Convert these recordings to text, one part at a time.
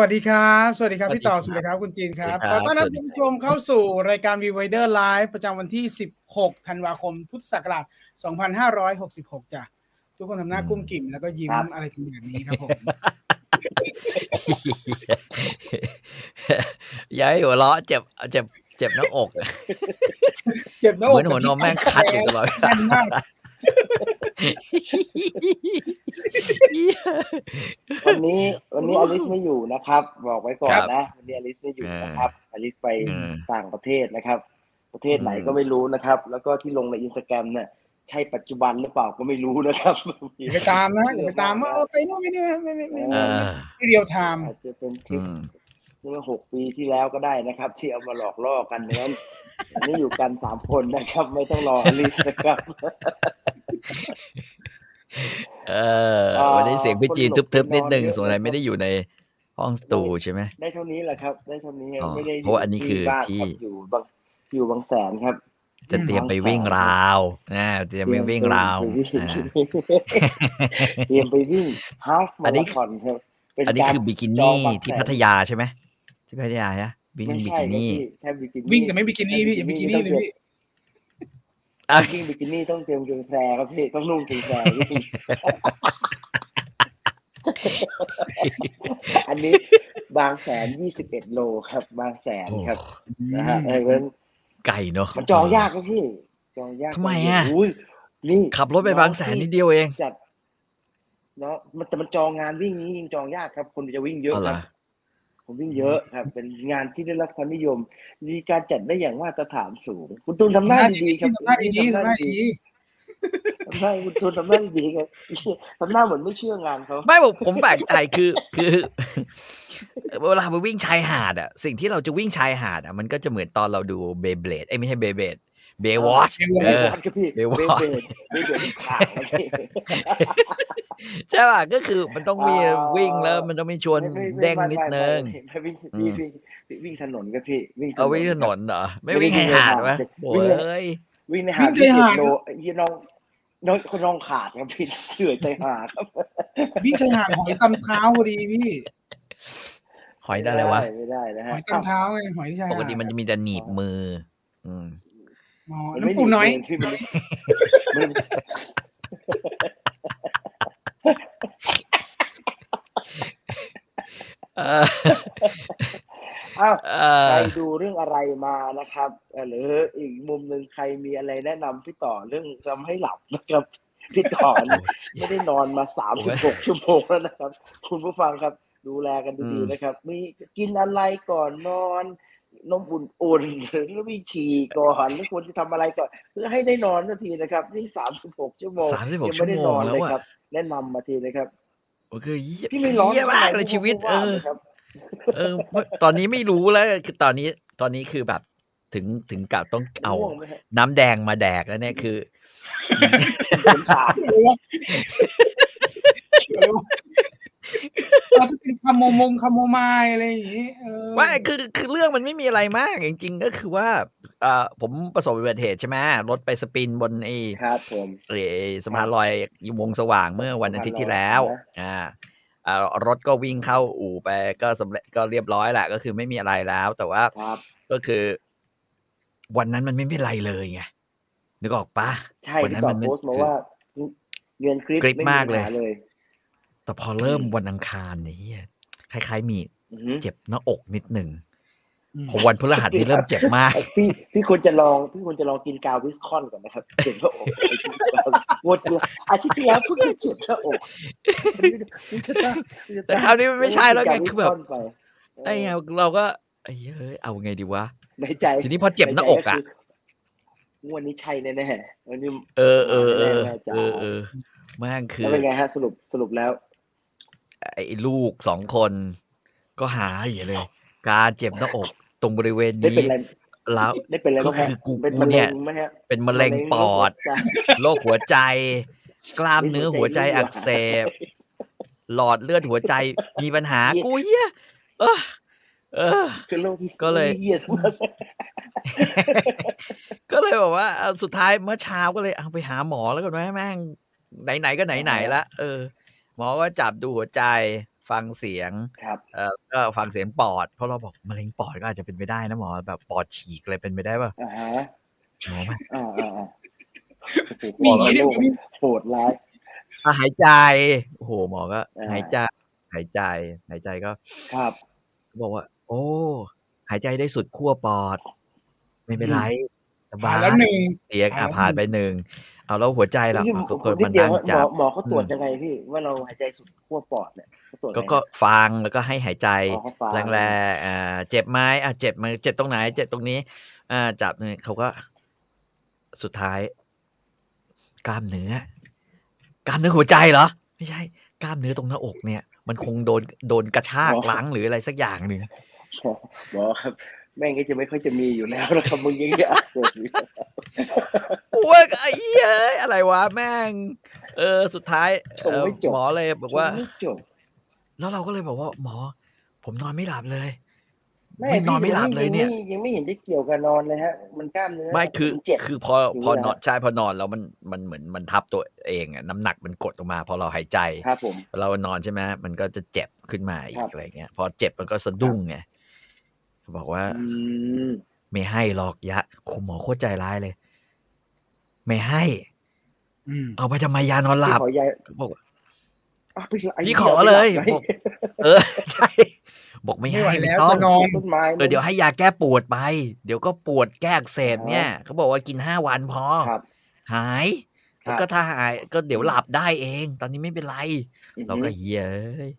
วัสดีครับ สวัสดีครับสวัสดีพี่ต่อครับสวัสดีครับคุณจีนครับสวัสดีขครัอบต้อนรับสวัสดีคุณผู้ชมเข้าสู่รายการ v ีไวเดอร์ไลฟ์ประจำวันที่ 16 ธันวาคม พุทธศักราช 2566 จ้ะ ทุกคนทำหน้ากรุ้มกริ่มแล้วก็ยิ้มครับอะไรกันแบบนี้ครับผมอย่าให้หัวเราะเจ็บเจ็บเจ็บหน้าอก เจ็บหน้าอกเหมือนหัวนมแม่งคัดอยู่ตลอดแน่นมาก วันนี้วันนี้อลิสไม่อยู่นะครับ บอกไว้ก่อนครับนะวันนี้อลิสไม่อยู่นะครับอลิสไปอืมต่างประเทศนะครับ ประเทศไหนอืมก็ไม่รู้นะครับ แล้วก็ที่ลงในอินสตาแกรมเนี่ยใช่ปัจจุบันหรือเปล่าก็ไม่รู้นะครับอย่าไปตามนะอย่าไปตามว่าเออไปโน่นไปนี่ไม่ไม่ไม่เอไม่ไม่ real time อาจจะเป็นทริอืม เมื่อหกปีที่แล้วก็ได้นะครับ ที่เอามาหลอกล่อกันดังนั้นวันนี้อยู่กันสามคนนะครับ ไม่ต้องรออลิสนะครับ เอออ่าวันนี้เสียงพี่จีนคนหลบทึบๆนิดนึงไปนอนเยอะสงสัยไม่ได้อยู่ในห้องสตูใช่ไหมได้เท่านี้แหละครับ ได้เท่านี้อ๋อไม่ได้เพราะว่าอันนี้คือบ้านที่ครับอยู่บางอยู่บางแสนครับ จะเตรียมไปวิ่งราวนะเตรียมไปวิ่งราวเตรียมไปวิ่งอ่าฮาฟอัมานนี้ราธอนครับเป็อันนี้การคือบิกิจนี่องบางแสนที่พัทยาใช่ไหม ที่พัทยาใช่ไหมวิ่งไม่บิใช่กินี่ครับพี่แค่บิกินี่วิ่งแต่ไม่บิกินี่พี่อย่าบิกินี่เลยพี่อะวิ่งบิกินี่ต้องเตรียมเกงแพรครับพี่ต้องนุ่งเกงแพรวิ่งอันนี้บางแสนยี่สิบเอ็ดโลครับ บางแสนครับนะฮะเออเพราะฉะนั้นไก่เนอะมันจองยากครับพี่ จองยากทำไมอะอุ้ยนี่ขับรถไปบางแสนนิดเดียวเองจัดเนาะมันแต่มันจองงานวิ่งนี้ยิ่งจองยากครับ คนจะวิ่งเยอะเอาคเหรรัอบ ผมวิ่งเยอะครับ เป็นงานที่ได้รับความนิยม มีการจัดได้อย่างมาตรฐานสูง คุณตูนทำหน้าดีๆครับทำหน้าดีๆทำหน้าดีทำหน้าคุณตูนทำหน้าดีๆครับทำหน้าเหมือนไม่เชื่องานเขาไม่ผมผมแปลกใจคือ คือเวลาไปวิ่งชายหาดอะ สิ่งที่เราจะวิ่งชายหาดอะมันก็จะเหมือนตอนเราดูเบเบลดไอ้ยไม่ใช่เบเบลด เบวอชเบเอย์อวอชครับพี่เบย์วอชเบย์เบย์เบย์ที่ขาดครับพี่ใช่ป่ะก็คือมันต้องมีอ่าวิ่งแล้วมันต้องมีชวนไม่ไม่ไม่เด้งไม่นิดไม่นึงไม่ไม่วิ่งอืมวิ่งวิ่งวิ่งถนนครับพี่วิ่งเอาวิ่งถนครับนเหรอไม่ไม่ได้วิ่งให้หาดวิ่งวะในหาดโอ้วิ่งในยวิ่งในวิ่หาดงชายหาดโลยี่น้องน้องคนน้องขาดครับพี่เถื่อยใจหาดครับวิ่งชายหาดหอยตำเท้าพอดีพี่หอยได้อะไรวะไม่ได้นะหฮะอยตำเท้าไงหอยที่ชายปหาดกติมันจะมีแต่หนีบมือ อืม อ๋อมันน้ำไม่ปูน้อยที่มันมันเอออ้าวเอใครอดูเรื่องอะไรมานะครับเอ่อหรืออีกมุมหนึ่งใครมีอะไรแนะนำพี่ต่อเรื่องทำให้หลับนะครับพี่ต่อเนี่ยไม่ได้นอนมาสามสิบหกชั่วโมงแล้วนะครับ คุณผู้ฟังครับ ดูแลกันดีๆนะครับ มีกินอะไรก่อนนอน นมอุ่นๆหรือวิฉี่ก่อนหรือควรจะทำอะไรก่อนเพื่อให้ได้นอนนาทีนะครับ นี่สามสิบหกชั่วโมง36ยังไม่ได้นอนชั่วโมงแล้เลวยอะครับแนะนำมาทีนะครับก็คือเหี้ยพี่ไม่ร้อนเหี้ยมากเลยชีวิต เออครับเออไม่ตอนนี้ไม่รู้แล้วคือตอนนี้ตอนนี้คือแบบถึงถึงกับต้องเอาง่วงไหมฮะน้ำแดงมาแดกแล้วเนี่ยคือ เป็นขาดเราจะเป็นคาโมมงคาโมไมล์อะไรอย่างงี้เออว่าคือคือเรื่องมันไม่มีอะไรมากจริง ๆ ก็คือว่าอ่าผมประสบอุบัติเหตุใช่ไหมรถไปสปินบนไอ้ครับผมเอ่อสะพานลอยวงสว่างเมื่อวันอาทิตย์ที่แล้วสะพานลอยนะอ่าอ่ารถก็วิ่งเข้าอู่ไปก็สำเร็จก็เรียบร้อยแหละก็คือไม่มีอะไรแล้ว แต่ว่าครับก็คือ วันนั้นมันไม่มีอะไรเลยไงนึกออกปะใช่วันพี่นั้นต่อมันไม่โพสต์มาคือว่าเรียนคลิปกริปไมากเลยปัญหเลย แต่พอเริ่มวันอังคารเนี่ยเหี้ยคล้าย ๆ มีอือหือเจ็บหน้าอกนิดหนึ่งอืมพอวันพฤหัสนี่เริ่มเจ็บมาก พี่พี่ควรจะลองพี่ควรจะลองกิน Gaviscon ก่อนนะครับเจ็บหน้าอกงวดที่แล้วอาทิตย์ที่แล้วเพิ่งจะเจ็บหน้าอกแต่คราวนี้มันไม่ใช่แล้วไงคือแบบกินกาวิสคอนไปไอ้เหี้ยเราก็ไอ้เฮ้ยเอาไงดีวะในใจทีนี้พอเจ็บหน้าอกอะในใจคือวันนี้ใช่แน่ๆวันนี้เออเออเออแน่ๆจ้าเออเออแม่งคืแล้วอเป็นไงฮะสรุปสรุปแล้ว ไอ้ลูกสองคนก็หาอยู่เลย การเจ็บหน้าอกตรงบริเวณได้เป็นนี้อะไรแล้วได้เป็นอะไรบ้างฮะก็คือกูเป็นกูมะเนี่เร็ยงไหมฮะเป็นมะเร็งปอดโรคหัวใจ กล้ามเนื้อหัวใจอักเสบ หลอดเลือดหัวใจมีปัญหากูเหี้ยเออเออคือโรคที่ก็เลยเหี้ยทั้งนั้นก็เลยบอกว่าเอาสุดท้ายเมื่อเช้าก็เลยเอาไปหาหมอแล้วกันไหมแม่งไหนๆก็ไหนๆละเออ หมอก็จับดูหัวใจฟังเสียงครับเอ่อก็ฟังเสียงปอด เพราะเราบอกมะเร็งปอดก็อาจจะเป็นไปได้นะหมอแบบปอดฉีกอะไรเป็นไปได้ป่ะอ่าฮะหมอไหมอ่าอ่าอ่าโอ้โหมีอย่างนี้ด้วยโลกโหดร้ายอะหายใจโอ้โหหมอก็อ่าหายใจ หายใจ หายใจก็ ครับ บอกว่า โอ้ หายใจได้สุดขั้วปอด ไม่เป็นไรสบาผ่ายนแล้วหนึ่งเสียงอะผ่านแล้วผ่านไปหนึ่ง เอาแล้วหัวใจล่ะนี่อะผมก็นิมาดเดียวนั่งหมจัอบหมอเขาตรวจอืมยังไงพี่ว่าเราหายใจสุดขั้วปอดเนี่ยเขาตรวจก็ไงก็ฟังแล้วก็ให้หายใจอ๋อเขาฟังแรงๆอ่าเจ็บไหมอะเจ็บไหมเจ็บตรงไหน เจ็บตรงนี้ อ่าจับเนี่ยเขาก็สุดท้าย กล้ามเนื้อกล้ามเนื้อหัวใจเหรอ ไม่ใช่ กล้ามเนื้อตรงหน้าอกเนี่ย มันคงโดนโดนกระชากล้างหรืออะไรสักอย่างหนึ่งหมอครับ แม่งก็จะไม่ค่อยจะมีอยู่แล้วนะครับมึงยังจะอักเสบอยู่เว้ยไอ้เหี้ยอะไรวะแม่ง เออสุดท้ายชงเอ่อไม่จบหมอเลยบอกว่าไม่จบแล้วเราก็เลยบอกว่า หมอ ผมนอนไม่หลับเลยไม่ไม่นอนไม่หลับเลยเนี่ยงยังไม่เห็นจะเกี่ยวกับนอนเลยฮะ มันกล้ามเนื้อไม่คือมันเจ็บคือพออย่างนี้พอเหรอนอนใช่พอนอนแล้วมันมันเหมือนมันทับตัวเองอะน้ำหนักมันกดลงมา พอเราหายใจครับผมเรานอนใช่ไหมมันก็จะเจ็บขึ้นมาอีครักบอะไรเงี้ยพอเจ็บมันก็สะดุ้งไงเขา บอกว่าอืมไม่ให้หรอกยะคุณหมอโคตรใจร้ายเลย ไม่ให้อืมเอาไปทำไมยานอนหลับพี่ขอยายบอกว่าอ้าวพี่ไพี่ขอเลยอาไปหบอกเออใช่บอกไม่ไม่ไหวให้ไม่แล้วต้องจะนอนต้นไม้เออเดี๋ยวให้ยาแก้ปวดไป เดี๋ยวก็ปวดแก้อักเสบเนี่ยเขาบอกว่ากินห้าวันพอครับหายครับแล้วก็ถ้าหายก็เดี๋ยวหลับได้เอง ตอนนี้ไม่เป็นไรอือฮึเราก็เฮ้ยเอ้ย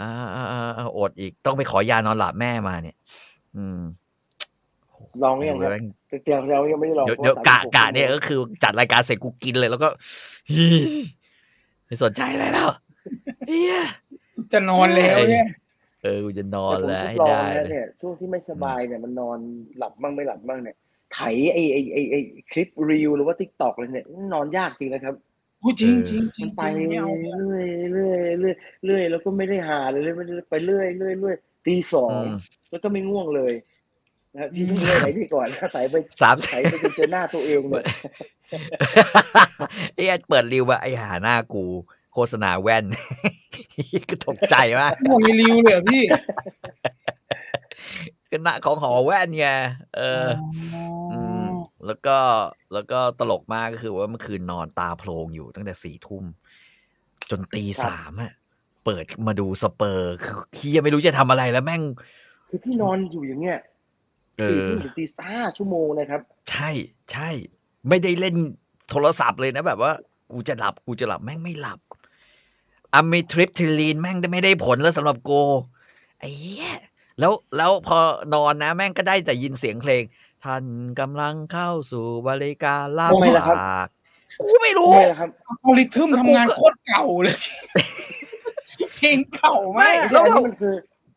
อ่าอ่าอ่าอ่าอดอีกต้องไปขอยานอนหลับแม่มาเนี่ย อืมลองหรือยังครับแม่งแต่เดี๋ยวเรายังไม่ได้ลองเดี๋ยวพราะเดี๋ยวสามกะสิบหกะเนี่ยก็คือจัดรายการเสร็จกูกินเลย แล้วก็ฮี่ไม่สนใจอะไรแล้วเฮียจะนอนแล้วเนี่ยเออกูจะนอนแต่ผมแล้วทให้ดลองได้แล้วเลยเนี่ยช่วงที่ไม่สบายเนี่ยมันนอนหลับบ้างไม่หลับบ้างเนี่ยไถไอไอไอไอคลิปรีวหรือว่าทิกตอกเลยเนี่ยนอนยากจริงนะครับพูดจริงจริงจริมังนไปไม่เรื่เอาอยเรื่อยเรื่อยเรื่อยเรื่อยแล้วก็ไม่ได้หาเลยเลยไม่ได้ไปเรื่อยเรื่อยเรื่อย ตีสองอืมแล้วก็ไม่ง่วงเลยนะครับพี่ต้องเลื่อยไหนพี่ก่อนนะไถไปสามไถไปจนเจอหน้าตัวเองเนี่ยไอ้ไอ้เปิดริวมาไอ้หาหน้ากู โฆษณาแว่นก็ตกใจมากห่วงในริวเลยเหรอพี่ก็หน้าของหอแว่นไงเอออืมแล้วก็แล้วก็ตลกมากก็คือว่าเมื่อคืนนอนตาโพลงอยู่ตั้งแต่สี่ทุ่ม จนตีสามอะ เปิดมาดูสเปอร์คือเฮียไม่รู้จะทำอะไรแล้วแม่ง คือพี่นอนอยู่อย่างเงี้ยเอสี่อทุ่มถึงตีห้าชั่วโมงนะครับ ใช่ใช่ ไม่ได้เล่นโทรศัพท์เลยนะแบบว่า กูจะหลับกูจะหลับแม่งไม่หลับอะมิทริปทิลีนแม่งไม่ได้ผลแล้วสำหรับกูไอ้เหี้ยแล้วแล้วพอนอนนะแม่งก็ได้แต่ยินเสียงเพลง ท่านกำลังเข้าสู่บริการลาทำไมล่ะครับฝากกูไม่รู้ทำไมล่ะครับอัลกอริทึมทำงานโคตรเก่าเลย เพลงเก่ามากอันแล้นี้วอันนี้มันคือ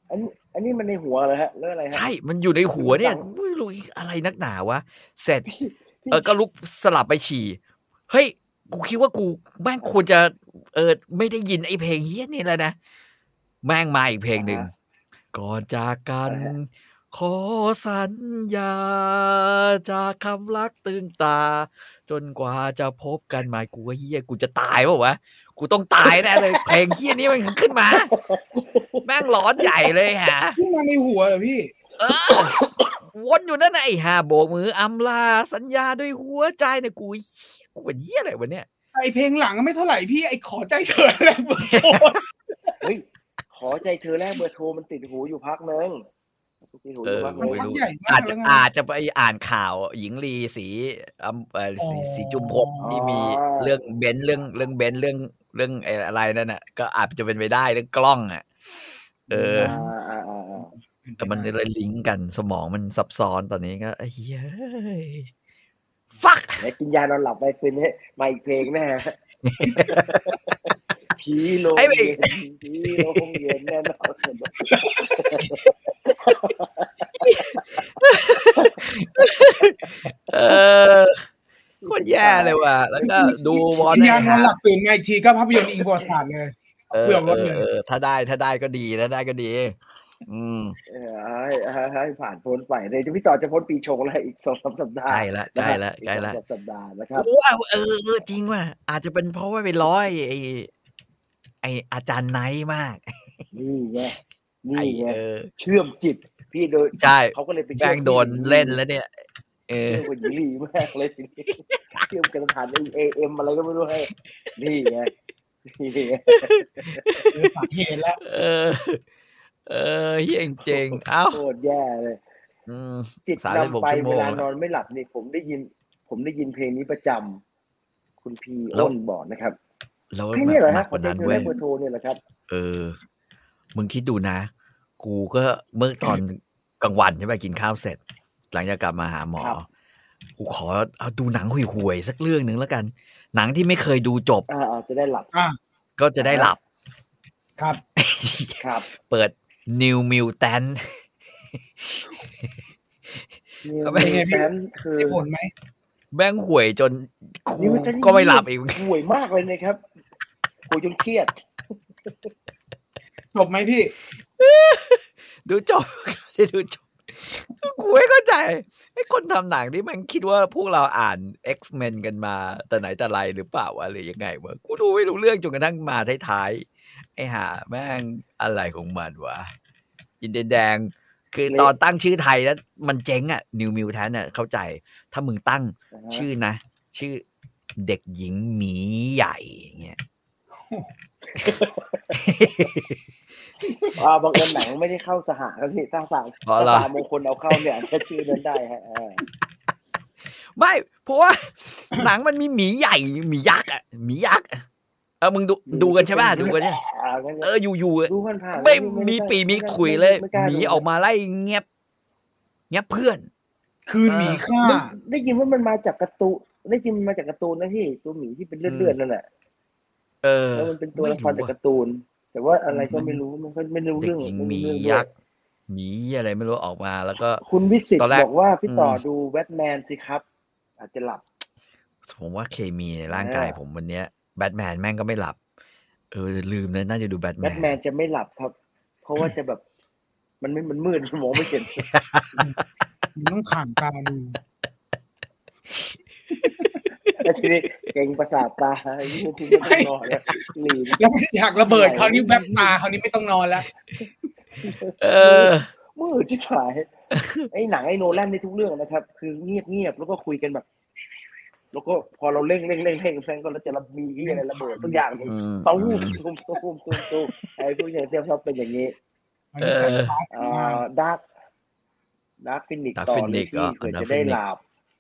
อันนี้อันนี้มันในหัวเลยฮะเรื่องอะไรฮะใช่มันอยู่ในหัวเนี่ยฟังไม่รู้อะไรนักหนาวะเสร็จพี่พี่เออก็ลุกสลับไปฉี่เฮ้ยกูคิดว่ากูแม่งควรจะ เออไม่ได้ยินไอ้เพลงเฮี้ยนี่แล้วนะแม่งมาอีกเพลงหนึ่งก่อนจากกันอะไรฮะ ขอสัญญา จากคำรักตึงตา จนกว่าจะพบกันใหม่กูว่าเฮียกูจะตายเปล่าวะ กูต้องตายแน่เลย เพลงเฮี้ยนี้มันขึ้นมา แม่งร้อนใหญ่เลยฮะ ขึ้นมาในหัวเหรอพี่เออวนอยู่นั่นน่ะไอ้ห่าโบกมืออำลาสัญญาด้วยหัวใจเนี่ยกูเหี้ยกูเป็นเหี้ยอะไรวะเนี่ยไอเพลงหลังไม่เท่าไหร่พี่ไอขอใจเธอแหละเบอร์โทรเฮ้ยขอใจเธอแรกเบอร์โทรมันติดหูอยู่พักนึง ติดหูเออยู่อพักมันนึงพักไม่รู้ใหญ่มาอาจกจะแล้วไงอาจจะไปอ่านข่าวหญิงลีสีอำเอ่อสีสีจุมพลที่มีเรื่องเบนซ์เรื่องเรื่องเบนซ์เรื่องเรื่องไอ้อะไรนั่นน่ะ ก็อาจจะเป็นไปได้เรื่องกล้องอะ เอออ่าอ่าอ่าอ่าแต่มันเลยลิงก์กันสมองมันซับซ้อนตอนนี้ก็ไอ้เฮ้ยฟักไหนกินยานอนหลับไปคืนนี้มาอีกเพลงแน่ฮะ ผีโลงไอ้เพลเย็งนผีโลงเย็นแน่นอนเออโคตรแย่เลยว่ะ แล้วก็ดูวอลวิญญาณนอนฮะหลับตื่นมาอีกทีก็ภาพยนตร์อิงประวัติศาสตร์เลยเออเผื่อเอว่าอเลยเออถ้าได้ถ้าได้ก็ดีถ้าได้ก็ดี อืมเออให้ให้ให้ผ่านพ้นไปเลยพี่ต่อจะพ้นปีชงแล้วอีกสองสามสัปดาห์ใกล้ละใกล้ละนะครับใกล้ละอีสองสามสัปดาห์นะครับกูว่าเออเออจริงว่ะอาจจะเป็นเพราะว่าไปร้อยไอ ไออาจารย์ไนท์มาก นี่ไงไอนี่ไงเออเชื่อมจิต พี่โดยใช่เขาก็เลยไปแม่งโดนเล่นแล้วเนี่ย เอเชื่ออมกับหญิงลีมากเลยทีนี้เชื่อมกับสถานเอเอ็มอะไรก็ไม่รู้ให้นี่ไงนี่ไงเจอสาเหตุแล้วเออ เออเฮียจริงๆเอ้าโคตรแย่เลยอืมจิตสามสิบหนำกไปชั่วโมเวงลานอนไม่หลับนี่ผมได้ยิน ผมได้ยินเพลงนี้ประจำคุณพีแล้วอ้นบอกนะครับ แล้วเพลงนี้เหรอหนัฮะกคกนว่าเดียนั้นวเว้แรยกเบอร์โทรเนี่ยแหละครับ เออ มึงคิดดูนะ กูก็เมื่อตอนกลางวันใช่ไหมกินข้าวเสร็จ หลังจากกลับมาหาหมอครับกูขอเอาดูหนังห่วยๆสักเรื่องหนึ่งแล้วกัน หนังที่ไม่เคยดูจบอ่าๆจะได้หลับอ่าก็จะได้หลับ ครับ ครับ เปิด New Mutant นิวเอาไปมิวแทนคือได้ผลไหมแม่งห่วยจนกูนิวมิวแทนก็ไม่หลับอีกห่วยมากเลยนะครับ ห่วยจนเครียด จบไหมพี่ ดูจบจะดูจบกูไม่เข้าใจไอ้คนทำหนังนี่มันคิดว่าพวกเราอ่าน X-Men กันมา แต่ไหนแต่ไรหรือเปล่าวะหรือยังไงวะกูดูไม่รู้เรื่องจนกระทั่งมาท้ายๆไอ้ห่าแม่งอะไรของมันวะอินเดียนแดง คือตอนตั้งชื่อไทยแล้วมันเจ๊งอะนิวมิวแทนอะเข้าใจ ถ้ามึงตั้งนะฮะชื่อนะ ชื่อเด็กหญิงหมีใหญ่อย่างเงี้ย อ่าบางเอิญหนังไม่ได้เข้าสหครับพี่ถ้าสามอ๋อเหรอสามงคลเอาเข้าเนี่ยอาจจะชื่อนั้นได้ฮะอ่าไม่เพราะว่าหนังมันมีหมีใหญ่หมียักษ์อะหมียักษ์อะเออมึงดูดูกันใช่ป่ะดูกันเนี่ยอ่างั้นเอออยู่อยู่ๆอะดูผ่านๆไม่มีด้ปีมีไขุยเลยไกล้าหมีดูออกมาไล่เงียบเงียบเพื่อน คืนหมีฆ่าได้ได้ยินว่ามันมาจากการ์ตูนได้ยินมันมาจากการ์ตูนนะพี่ตัวหมีที่เป็นเลือดๆนั่นแหละ เออแล้วมันเป็นตัวละครจากไม่การ์ตูน แต่ว่าอะไรก็ไม่รู้มันก็ไม่รู้เด็กเรื่องหญิงไม่หมีรู้เรื่องด้วยยักษ์หมีอะไรไม่รู้ออกมาแล้วก็ คุณวิสิตตอนแรกบอกว่าพี่ต่ออมดูแบทแมนสิครับ อาจจะหลับ ผมว่าเคมีในร่างกายเออผมวันเนี้ยแบทแมนแม่งก็ไม่หลับ เออลืมเลยน่าจะดูแบทแบแมทนแมนจะไม่หลับครับ เพราะว่าจะแบบมันไม่มันมืดมันมองไม่เห็นมันต้องข่างตาดูแล้ว ทีนี้เก่งประสาทตายิ่งทีไม่ต้องนอนเลยหลีนแล้วมันฉากระเบิดคราวนี้แวบตาคราวนี้ไม่ต้องนอนแล้วเออมืดชิบหายไอ้หนังไอ้โนแลนในทุกเรื่องนะครับ คือเงียบเงียบๆแล้วก็คุยกันแบบ แล้วก็พอเราเร่งเร่งเร่งเร่งเร่งก็เราจะระมีที่อะไรระเบิดทุกอย่างอืมตุ้มอืมตุ้มตุ้มตุ้มตุ้มไอ้พวกอย่างเทียบชอบเป็นอย่างนี้มันมีสายฟ้าอ่ทำงานาดักดักฟินิก Dark ต่อ Phoenix เลยพี่เหรอเผื่อ Dark จะได้ Phoenix หลับ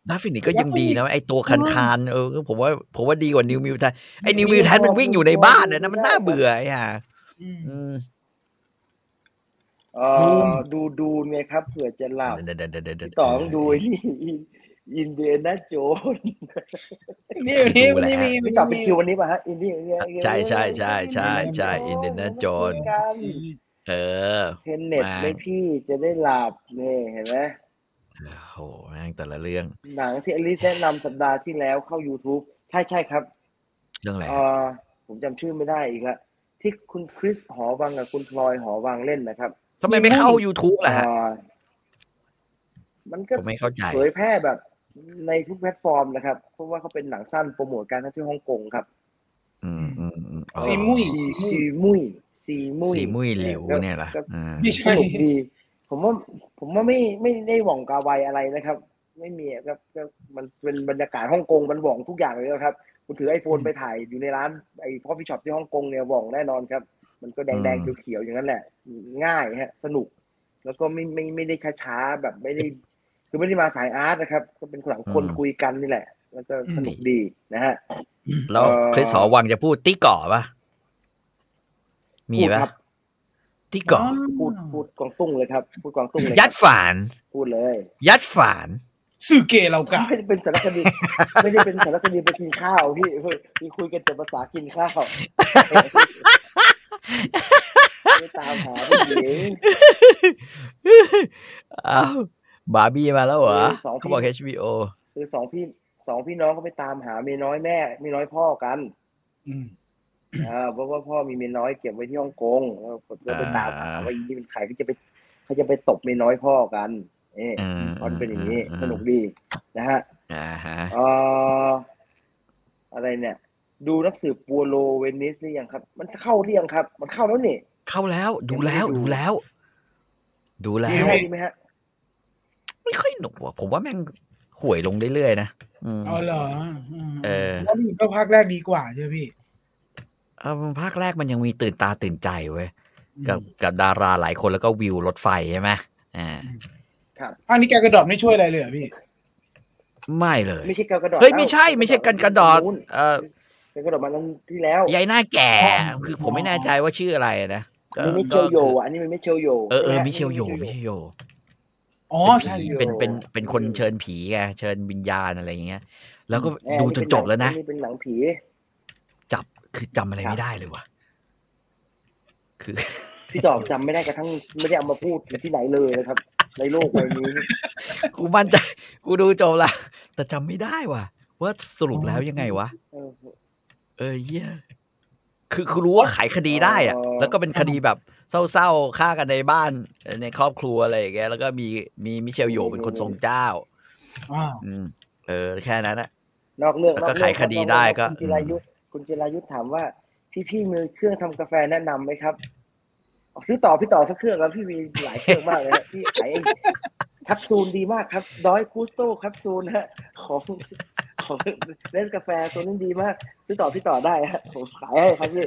ดาฟินิกก็ยังดีนะไอตัวคันคานๆเออผมว่าผมว่าดีกว่านิวมิวแทนไอนิวมิวแทนมันวิ่งอยู่ในบ้านนะนะมันน่าเบื่อไอ้ห่าอืมอืมเอ่อดูดูไงครับเผื่อจะหลับเดี๋ยวเดี๋ยวเดี๋ยวเดี๋ยวเดี๋ยวพี่ต่อต้องดูไอ้นี่อินเดียนาโจนนี่วันนี้วันนี้มีพี่ต่อเป็นคิววันนี้ป่ะฮะอินเดียใช่ใช่ใช่ใช่ใช่อินเดน่าโจนเออเทนเน็ตมาไหมพี่จะได้หลับนี่เห็นไหม โอ้โหแม่งแต่ละเรื่อง หนังที่อลิซแนะนำสัปดาห์ที่แล้วเข้า YouTube ใช่ใช่ครับ เรื่องอะไรเออผมจำชื่อไม่ได้อีกละที่คุณคริสหอวังกับคุณพลอยหอวังเล่นนะครับทำไมไม่เข้า YouTube ล่ะฮะเอ่อมันก็ผมไม่เข้าใจเผยแพร่แบบ ในทุกแพลตฟอร์มนะครับ เพราะว่าเขาเป็นหนังสั้นโปรโมทการท่องเที่ยวฮ่องกงครับ อืมอืมอืมอ๋อซีมุ้ยซีซีมุยซีมุยสีมุ้ยหลิวเนี่ยล่ะก็อ่าไม่ใช่สนุกดี ผมว่าผมว่าไม่ไม่ได้หว่องกาไวอะไรนะครับ ไม่มีครับก็มันเป็นบรรยากาศฮ่องกงมันหว่องทุกอย่างเลยนะครับคุณถือไอโฟนไปถ่ายอยู่ในร้านไอ้ coffee shop ที่ฮ่องกงเนี่ยหว่องแน่นอนครับ มันก็แดงแดงๆเขียวๆอย่างนั้นแหละ ง่ายฮะ สนุก แล้วก็ไม่ไม่ไม่ได้ช้าๆแบบไม่ได้คือไม่ได้มาสายอาร์ตนะครับ ก็เป็นคนหลังคนคุยกันนี่แหละ แล้วก็สนุกดีนะฮะแล้วเอ่อคริสหอวังจะพูดตี้ก่อปะมีพูดปะครับตี้ก่อพู ดพูดกวางตุ้งเลยครับ พูดกวางตุ้งเลยยัดครับฝาน พูดเลย ยัดฝานสื่อเกย์เรากะไม่ได้เป็นสารคดีไม่ได้เป็นสารคดีไปกินข้าวพี่เฮ้ยมีคุยกันแต่ภาษากินข้าวไม่ตามหาผู้หญิงอ้าวบาร์บี้มาแล้วเหรอเออสองเขาบอกพี่ HBO คือสองพี่สองพี่น้องเขาไปตามหาเมียน้อยแม่เมียน้อยพ่อกัน อืมอ่า เพราะว่าพ่อมีเมียน้อยเก็บไว้ที่ฮ่องกงแล้วผมก็ไปตามหาอ่าว่าอีนี่เป็นใครเขาจะไปเขาจะไปตบเมียน้อยพ่อกันเอ๊ะอืมตอนเป็นอย่างนี้อืมสนุกดีนะฮะอ่าฮะเอ่ออะไรเนี่ย ดูนักสืบปัวโลเวนิสหรือยังครับ มันเข้าหรือยังครับ มันเข้าแล้วนี่ เข้าแล้ว ดูแล้วยังไม่ได้ดูดูแล้ว ดูแล้ดีวไหมดีไหมฮะไม่ค่อยหนุกว่ะผมว่าแม่งห่วยลงเรื่อยๆนะอืมอ๋อเหรอมเออแล้วนี่ก็ภาคแรกดีกว่าใช่ไหมพี่ เออภาคแรกมันยังมีตื่นตาตื่นใจเว้ยกับอืมกับดาราหลายคนแล้วก็วิวรถไฟใช่ไหมอ่าครับภาคนี้แกกระดอดไม่ช่วยอะไรเลยเหรอพี่ ไม่เลยไม่ใช่การกระโดดเฮ้ยไม่ใช่ ไม่ใช่กันกระดอดนู้นเออการกระโดดมานั้นที่แล้วยายหน้าแก่อ๋อคือผมไม่แน่ใจว่าชื่ออะไรนะก็อันนี้มิเชก็ลโยคืออะอันนี้มันมิเชลโยเออเออใช่ไหมิเชลโยอันมินี้เชลโยอ๋อใช่ใช่เป็นเป็นมิเชลโยเป็นคนเชิญผีไงเชิญวิญญาณอะไรอย่างเงี้ย แล้วก็เออดูอัจนจบแล้วนะอันี่เป็นหนังผีจับ คือจำอะไรครับไม่ได้เลยว่ะ คือพี่ตอบจำไม่ได้กระทั่งไม่ได้เอามาพูดที่ไหนเลยนะครับ ในโลกใบนี้กูมั่นใจกูดูจบละแต่จำไม่ได้ว่ะว่าสรุปแล้วยังไงวะเออเออเหี้ยคือคือรู้ว่าไขคดีได้อะอ๋อแล้วก็เป็นคดีแบบเศร้าๆฆ่ากันในบ้านในครอบครัวอะไรอย่างเงี้ยแล้วก็มีมีมิเชลโยเป็นคนทรงเจ้าอ่าอืมเออ แค่นั้นอะนอกเรื่องแล้วก็นอไขเรื่องคดีได้ก็ คุณจิรายุทธคุณจิรายุทธถามว่า พี่พี่มีเครื่องทำกาแฟแนะนำไหมครับออกซื้อต่อพี่ต่อสักเครื่องแล้วพี่มีหลายเครื่องมากเลยฮะพี่ขายไอ้แคปซูลดีมากครับดอยคูสโตแคปซูลฮะของของเลสกาแฟตัวนี้ดีมาก ซื้อต่อพี่ต่อได้ฮะผมขายให้ครับพี่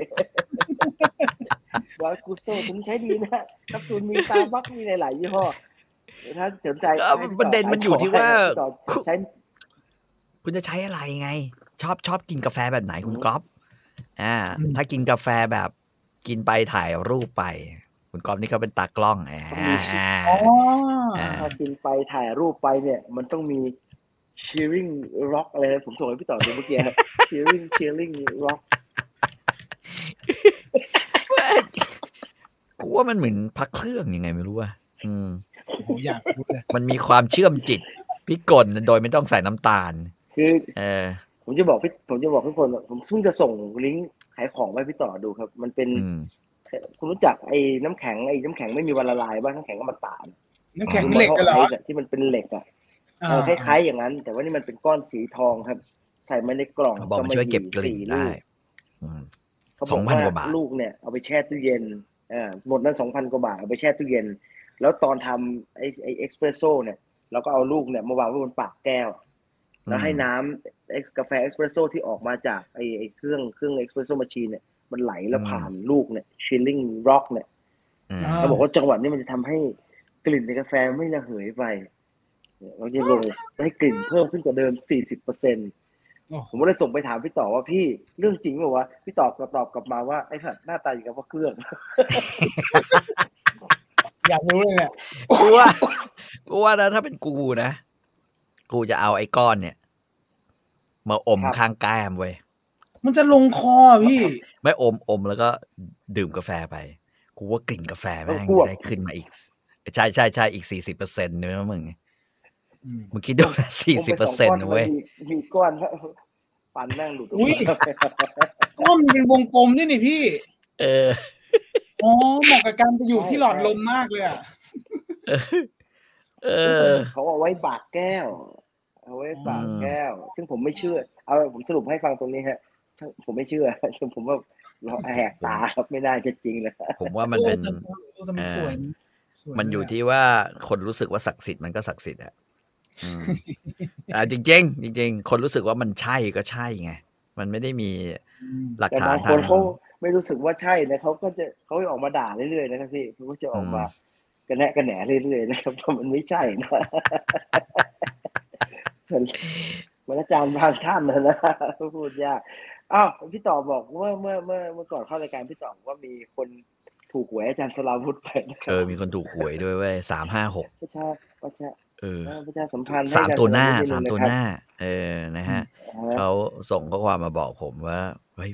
ดอยคูสโตตัวนี้ใช้ดีนะแคปซูลมีซาบักมีหลายๆยี่ห้อถ้าสนใจเออให้พี่ต่อประเด็นมันอยู่ที่ว่าพี่ต่อใช้คุณจะใช้อะไรไง ชอบชอบกินกาแฟแบบไหนคุณอืมก๊อฟอ่าอืมถ้ากินกาแฟแบบกินไปถ่ายรูปไป คุณก๊อฟนี่เขาเป็นตากล้องอ่าอ่าอ๋ออ่าถ้ากินไปถ่ายรูปไปเนี่ย มันต้องมี cheering rock อะไรนะผมส่งให้พี่ต่อดูเมื่อกี้ cheering cheering rock กูว่ามันเหมือนพักเครื่องยังไงไม่รู้ว่าอืมโอ้อยากพูดเลยมันมีความเชื่อมจิตพิกลโดยไม่ต้องใส่น้ำตาล คือ เออ ผมจะบอกพี่ผมจะบอกทุกคนว่าผมเพิ่งจะส่งลิงก์ขายของไว้พี่ต่อดูครับ มันเป็นอืมคุณรู้จักไอ้น้ำแข็งไอ้น้ำแข็งไม่มีวันละลายบ้างน้ำแข็งก็มาตาดน้ำแข็งเหล็กกันเหรอที่มันเป็นเหล็กอะอ่าเออคล้ายๆอย่างนั้น แต่ว่านี่มันเป็นก้อนสีทองครับ ใส่มาในกล่องเขาบอกมันช่วยเก็บกลิ่นสี่ได้ลูกอืมเขาบสอองกพันว่ากว่าบาทลูกเนี่ยเอาไปแช่ตู้เย็นอ่าหมดนั้นสองพันกว่าบาทเอาไปแช่ตู้เย็น แล้วตอนทำไอ้ไอ้เอ็กซ์เพรสโซ่เนี่ยเราก็เอาลูกเนี่ยมาวางไว้บนปากแก้ว แล้วให้น้ำเอ็กซ์กาแฟเอ็กซ์เพรสโซ่ที่ออกมาจากไอ้ไอ้เครื่องเครื่อง espresso machine เนี่ยมันไหลแล้วผ่านลูกเนี่ย chilling rock เนี่ยอืมอ่าเขาบอกว่าจังหวะนี้มันจะทำให้กลิ่นในกาแฟไม่ระเหยไปเนี่ยเราจะลงให้กลิ่นเพิ่มขึ้นกว่าเดิม 40เปอร์เซ็นต์โอ้โหผมก็เลยส่งไปถามพี่ต่อว่าพี่เรื่องจริงเปล่าวะพี่ต่อกลับตอบกลับมาว่าไอ้สัตว์หน้าตาอย่างกับว่าเครื่อง อยากรู้เลยเนี่ยกูว่ากูว่านะถ้าเป็นกูนะ กูจะเอาไอ้ก้อนเนี่ย มาอมครับข้างแก้มเว้ยมันจะลงคอพี่ ไม่อมอมแล้วก็ดื่มกาแฟไป กูว่ากลิ่นกาแฟแม่งควบจะได้ขึ้นมาอีก ใช่ใช่ใช่อีกสี่สิบเปอร์เซ็นต์เนื้อมึงอืมมึงคิดดูนะสี่สิบเปอร์เซ็นต์นะเว้ยมีมีก้อนปันแม่งหลุดกมาอุ้ยก้อนมันเป็นวงกลมด้วยนี่พี่ เอออ๋อเหมาะกับการไปอยู่ที่หลอดลมมากเลยอะ เออเขาเอาไว้บากแก้ว เอาไว้บากแก้ว ซึ่งผมไม่เชื่อ เอาผมสรุปให้ฟังตรงนี้ฮะผมไม่เชื่อซึ่งผมว่าเราแหกตาครับไม่ได้จะจริงเลยผมว่ามันเป็นโอ้แต่แต่มันสวยสวมันอยู่เลที่ว่าคนรู้สึกว่าศักดิ์สิทธิ์มันก็ศักดิ์สิทธิ์อะอืมอ่าจริงจริงๆจริงๆคนรู้สึกว่ามันใช่ก็ใช่ไงมันไม่ได้มีอืมหลักแต่ฐาบานงคทางนเขาไม่รู้สึกว่าใช่นะเขาก็จะเขาออกมาด่าเรื่อยๆนะครับพี่เขาก็จะออกมาอืม กระแนะกระแหนเรื่อยๆนะครับเพราะมันไม่ใช่นะเหมือนเหมือนอาจารย์บางท่านนะนะพูดยากอ้าวพี่ต่อบอกว่าเมื่อเมื่อเมื่อก่อนเข้ารายการพี่ต่อบอกว่ามีคนถูกหวยอาจารย์สลาวุธไปนะครัเออมีคนถูกหวยด้วยเว้ยสามห้าหกประชาประชาเออประชาสัมพันธ์ให้สามตัวหน้าอจรย์สามสลวุธตัวนิดหงน้า เออนะฮะนะครับเขาส่งข้อความมาบอกผมว่าเฮ้ย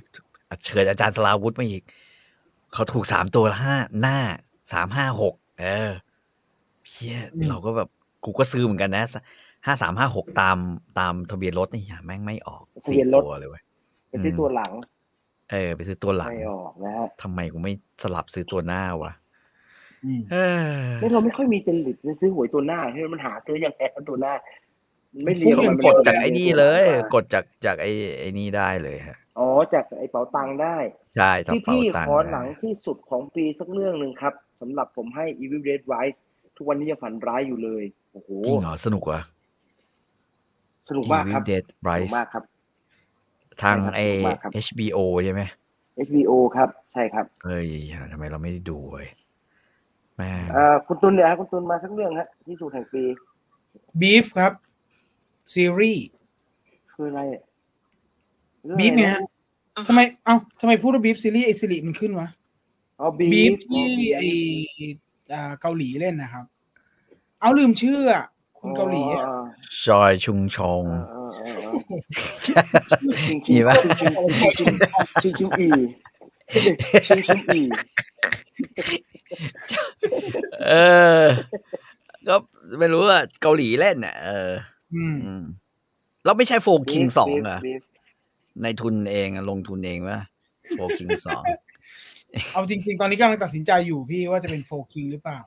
เชิญอาจารย์สลาวุธมาอีกเขาถูกสามตัวห้าหน้าสามห้าหก เออเพี้ยอืมเราก็แบบกูก็ซื้อเหมือนกันนะห้าสามห้าหกตามตามทะเบียนรถนี่อย่าแม่งไม่ออกสี่ตัวเลยเว้ยไปซื้อตัวหลัง เออ ไปซื้อตัวหลังไม่ออกนะฮะทำไมกูไม่สลับซื้อตัวหน้าวะอืมเออไม่เราไม่ค่อยมีจริตจะซื้อหวยตัวหน้าใช่ไหมมันหาซื้อยังไงตัวหน้า มันไม่เรียงกูออยังมันกดเป็นจากไอ้นี่เลยตัวหน้ากดจากจากไอ้ไอ้นี่ได้เลยฮะอ๋อจากไอ้เป๋าตังค์ได้ใช่ต่อพี่เป่าพี่ตังขอค์หนังที่สุดของปีสักเรื่องหนึ่งครับ สำหรับผมให้ Evil Dead Rise ทุกวันนี้ยังฝันร้ายอยู่เลย โอ้โหจริงเหรอ สนุกว่ะสนุกมากครับ Evil Dead สนุก Rise มากครับ ทางใช่ครับไอสนุกมากครับ HBO ใช่ไหม HBO ครับ ใช่ครับ เฮ้ยทำไมเราไม่ได้ดูเว้ยแม่งเอ่อคุณตุลเนี่ยฮะคุณตุลมาสักเรื่องฮะที่สุดแห่งปีบีฟครับ ซีรีส์คืออะไรอะเรื่องบีฟไงอะไรฮะนะทำไม เอ้าทำไมพูดว่าบีฟซีรีส์ไอซีรีส์มันขึ้นวะ อ๋อบีบีฟฟที่ไออ่าเกาหลีเล่นนะครับ เอาลืมชื่ออะคุณเกาหลีอะชอยชุงชงอ๋ออ๋ออ๋ออ๋อชิงชิมีงปะชิงชิงชิงชิงชิงอีชิงชิงอีเออ ก็ไม่รู้ว่าเกาหลีเล่นน่ะเอออืมอืมแล้วไม่ใช่โฟคิงสองบีฟเหรอบีฟในทุนเองอะลงทุนเองวะโฟคิงสอง เอาจริง ๆ ตอนนี้กำลังตัดสินใจอยู่พี่ว่าจะเป็นโฟคิงหรือเปล่า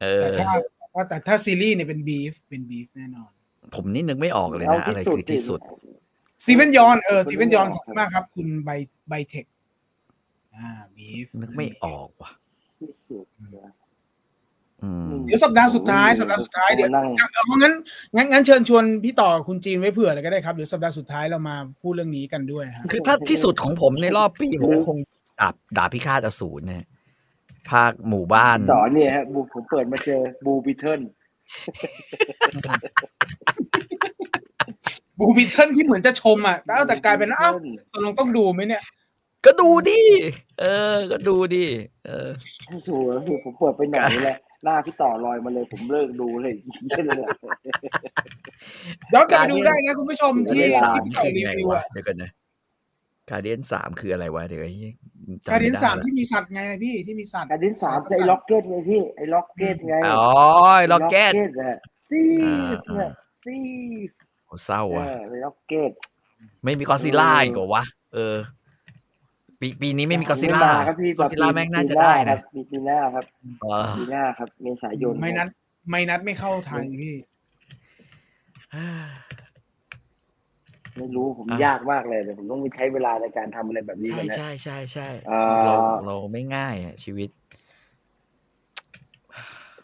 เออแต่ถ้าว่าแต่ถ้าซีรีส์เนี่ยเป็นบีฟเป็นบีฟแน่นอน ผมนี่นึกไม่ออกเลยนะ อะไรคือที่สุดซีเวนยอนเออซีเวนยอนขอบคุณมากครับ คุณไบไบเทคอ่าบีฟนึกไม่ออกว่ะที่สุดนะอืมเดี๋ยวสัปดาห์สุดท้ายสัปดาห์สุดท้ายเดี๋ยวนั่งเอางั้นงั้นงั้นเชิญชวนพี่ต่อคุณจีนไว้เผื่อเลยก็ได้ครับเดี๋ยวสัปดาห์สุดท้ายเรามาพูดเรื่องนี้กันด้วยฮะคือถ้าที่สุดของผมในรอบปีผมก็คง ดาบดาบพิฆาตอสูรเนี่ยภาคหมู่บ้านต่อเนี่ยฮะบูผมเปิดมาเจอบูบิเทิลบูบิทเทิลที่เหมือนจะชมอะแล้วแต่กลายเป็นว่าอ้าวตกลงต้องดูไหมเนี่ย ก็ดูดิเออ ก็ดูดิเออโอ้โหผมเปิดไปหน่อยนี่แหละหน้าพี่ต่อลอยมาเลยผมเลิกดูเลยแค่นั้นแหละย้อนกลับไปดูได้นะคุณผู้ชมที่การเดียนสามที่พี่ต่อคือรีไงวิววะอะเดี๋ยวกันนะ การเดียนสามคืออะไรวะเดี๋ยวไอ้เหี้ยจำการไม่เดียนได้สามละที่มีสัตว์ไงนะพี่ที่มีสัตว์การดินสามไอ้ล็อกเก็ตไงพี่ไอ้ล็อกเก็ตไงอ๋อล็อกเก็ตอะซีฟเนี่ยซีฟโหเศร้าเอว่ะอไอ้ล็อกเก็ตไม่มีกอซิล่าอีกเหรอวะเออ ปีปีนี้ไม่มีกอซิล่าครับพี่กอซิล่าแม่งน่าจะได้ครันะบปีปีหน้าครับเออปีหน้าครับเมษายนไม่นัดไม่นัดไม่เข้าทางพี่ ไม่รู้ผมอะยากมากเลยเดี๋ยวผมต้องใช้เวลาในการทำอะไรแบบนี้ใช่กันนะใช่ใช่ใช่อ่าเราเราไม่ง่ายอะชีวิต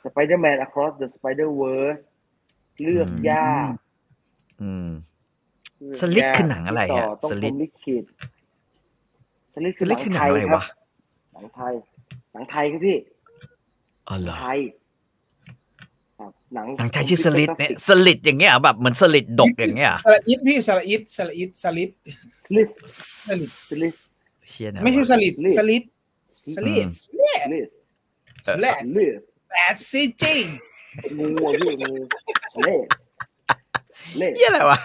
Spider-Man Across the Spider-Verse เลือกอืมยากอืมเลือกสลิดยากคือหนังอะไรอะต่ต้องสลิดพรหมลิขิตสลิดสคือหลินัดงคือหนัไทงยอะไรครับวะหนังไทยหนังไทยครับพี่อ๋อเหรอไทยครับ หนังหนังไทยชื่อสลิดเนี่ยสลิดอย่างเงี้ยเหรอแบบเหมือนสลิดดกอย่างเงี้ยเหรอสละอิดพี่สละอิดสละอิดสลิดสลิดสลิดสลิดเฮียนะไม่ใช่สลิดลิดสลิดสลิดสลิดสลิดสลิดสลิดแปดซีจีงูอะพี่งูสลิดสลิดเฮียอะไรวะ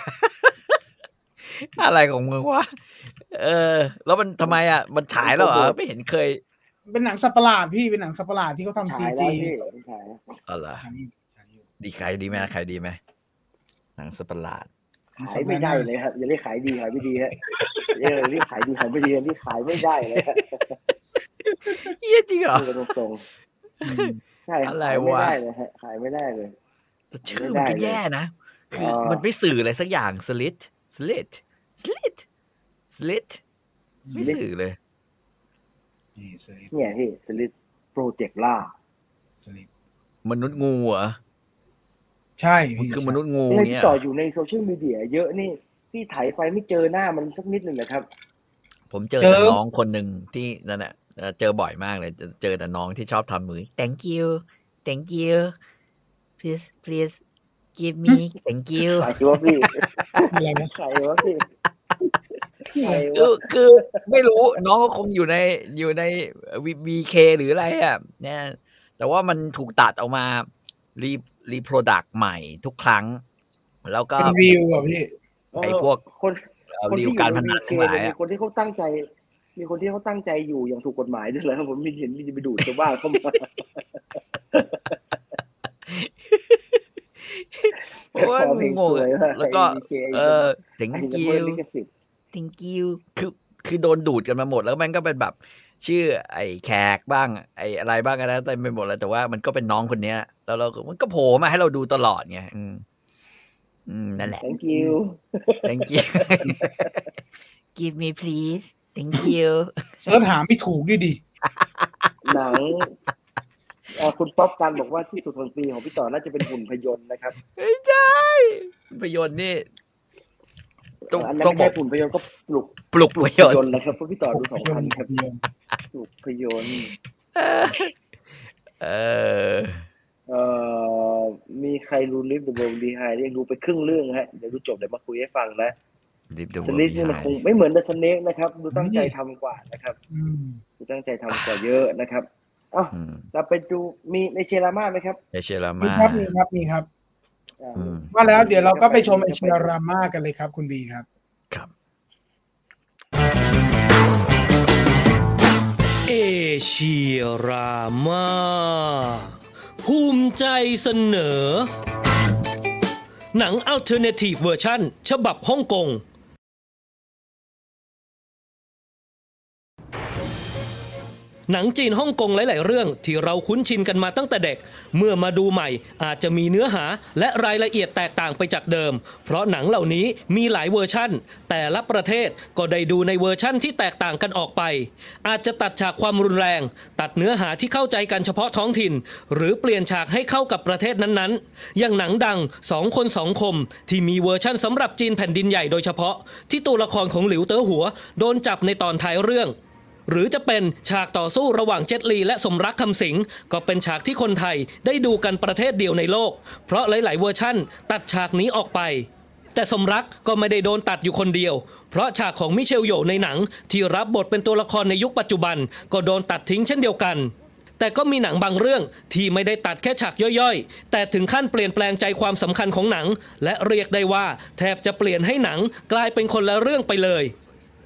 อะไรของมึงวะเออ แล้วมันทำไมอะมันฉายแล้วเหรอไม่เห็นเคย เป็นหนังสัตว์ประหลาดพี่เป็นหนังสัตว์ประหลาดที่เขาทำซีฉายแล้จีวพี่ฉายแล้วอ๋อเหรอ ดีขายดีไหมขายดีไหมหนังสตว์ปาร์ลาดขายไม่ได้เลยครับอย่าเรียกขายดีขายไม่ดีฮะเรียกเรียกขายดีขายไม่ดีนี่ขายไม่ได้เลยฮะเฮียจริงเหรอพูดกันตรงๆใช่คบอะไรขายไม่วะได้เลยฮะขายไม่ได้เลยแต่ชื่อมันก็แย่นะคือเออมันไม่สื่ออะไรสักอย่างสลิดสลิดสลิดสลิดไม่สื่อเลยนี่สลิดเนี่ยพี่สลิดโปรเจกต์ล่าสลิดมนุษย์งูเหรอ ใช่มันพี่คือมนุษย์งูเนี่ยเนี้ที่ยต่ออยู่ในโซเชียลมีเดียเยอะนี่พี่ไถไปไม่เจอหน้ามันสักนิดหนึ่งนะครับ ผมเจอแต่น้องคนหนึ่งที่นั่นแหละเอ่อเจอบ่อยมากเลย เจอแต่น้องที่ชอบทำมือ thank you thank you please please give me thank you ใครวะพี่อะไรนะใครวะพี่ใครคือวะคือไม่รู้น้องก็คงอยู่ในอยู่ในวีเคหรืออะไรอะเนี่ยแต่ว่ามันถูกตัดออกมารี รีโปรดักใหม่ทุกครั้ง แล้วก็เป็นวิวอะพี่ไอ้พวกคนเอ่อคนรีที่วอยู่การในพนัน VK ทั้งหลายเนี่ยมีอะคนที่เขาตั้งใจ มีคนที่เขาตั้งใจอยู่อย่างถูกกฎหมายด้วยเหรอผมมีเห็นมีจะไปดูดชาวบ้านเข้ามาโอ้ยขอเพลงงงสวยอะว่ะแล้วก็ไอ้ VK เออไอ้ thank ละ you เมิดลิขสิทธิ์ thank you คือคือโดนดูดกันมาหมดแล้วมันก็เป็นแบบ ชื่อไอ้แขกบ้าง ไอ้อะไรบ้างอะไรเต็มไปหมดแล้วแต่ว่ามันก็เป็นน้องคนเนี้ย แล้วเราก็มันก็โผล่มาให้เราดูตลอดไงอืมอืมนั่นแหละ thank you thank you give me please thank you เสิร์ชหาไม่ถูกด้วยดิหนังเอ่อคุณป๊อปกันบอกว่าที่สุดของปีของพี่ต่อน่าจะเป็นหุ่นพยนต์นะครับไม่ใช่ประโยชน์นี่ ต้องอันนั้นต้องไม่บอใช่กหุ่นพยนต์ก็ปลุกปลุกประโยชน์ยนต์นะครับเพราะพี่ต่อดูสองพันครับภาพยนตร์ปลุกพยนต์เออเอ่อมีใครรู้ลิฟต์เดอะเวิลด์ดีไฮยังดูไปครึ่งเรื่องฮะเดี๋ยวดูจบเดี๋ยวมาคุยให้ฟังนะ Leave the ส world ลิปนี่มันคง behind ไม่เหมือนเดอะสเนกนะครับ ดูตั้งใจทำกว่านะครับอืมดูตั้งใจทำกว่าเยอะนะครับอ้าวอืมเราไปดูมีในเชรามาไหมครับเอเชรามีมาครับมีครับมีครับอ่าอืม ว่าแล้วเดี๋ยวเราก็ไปชมไอเชียรามากันเลยครับ คุณบีครับ ครับ เอเชียรามาภูมิใจเสนอ หนัง Alternative Version ฉบับฮ่องกง หนังจีนฮ่องกงหลาย ๆ เรื่องที่เราคุ้นชินกันมาตั้งแต่เด็ก เมื่อมาดูใหม่อาจจะมีเนื้อหาและรายละเอียดแตกต่างไปจากเดิม เพราะหนังเหล่านี้มีหลายเวอร์ชั่น แต่ละประเทศก็ได้ดูในเวอร์ชั่นที่แตกต่างกันออกไป อาจจะตัดฉากความรุนแรง ตัดเนื้อหาที่เข้าใจกันเฉพาะท้องถิ่น หรือเปลี่ยนฉากให้เข้ากับประเทศนั้น ๆ อย่างหนังดังสองคนสองคม ที่มีเวอร์ชั่นสำหรับจีนแผ่นดินใหญ่โดยเฉพาะ ที่ตัวละครของหลิวเต๋อหัว โดนจับในตอนท้ายเรื่อง หรือจะเป็นฉากต่อสู้ระหว่างเจตลีและสมรักคำสิง ก็เป็นฉากที่คนไทยได้ดูกันประเทศเดียวในโลก เพราะหลาย ๆ เวอร์ชั่น ตัดฉากนี้ออกไป แต่สมรักก็ไม่ได้โดนตัดอยู่คนเดียว เพราะฉากของมิเชลโยในหนัง ที่รับบทเป็นตัวละครในยุคปัจจุบัน ก็โดนตัดทิ้งเช่นเดียวกันแต่ก็มีหนังบางเรื่องที่ไม่ได้ตัดแค่ฉากย่อยๆ แต่ถึงขั้นเปลี่ยนแปลงใจความสำคัญของหนัง และเรียกได้ว่าแทบจะเปลี่ยนให้หนังกลายเป็นคนละเรื่องไปเลย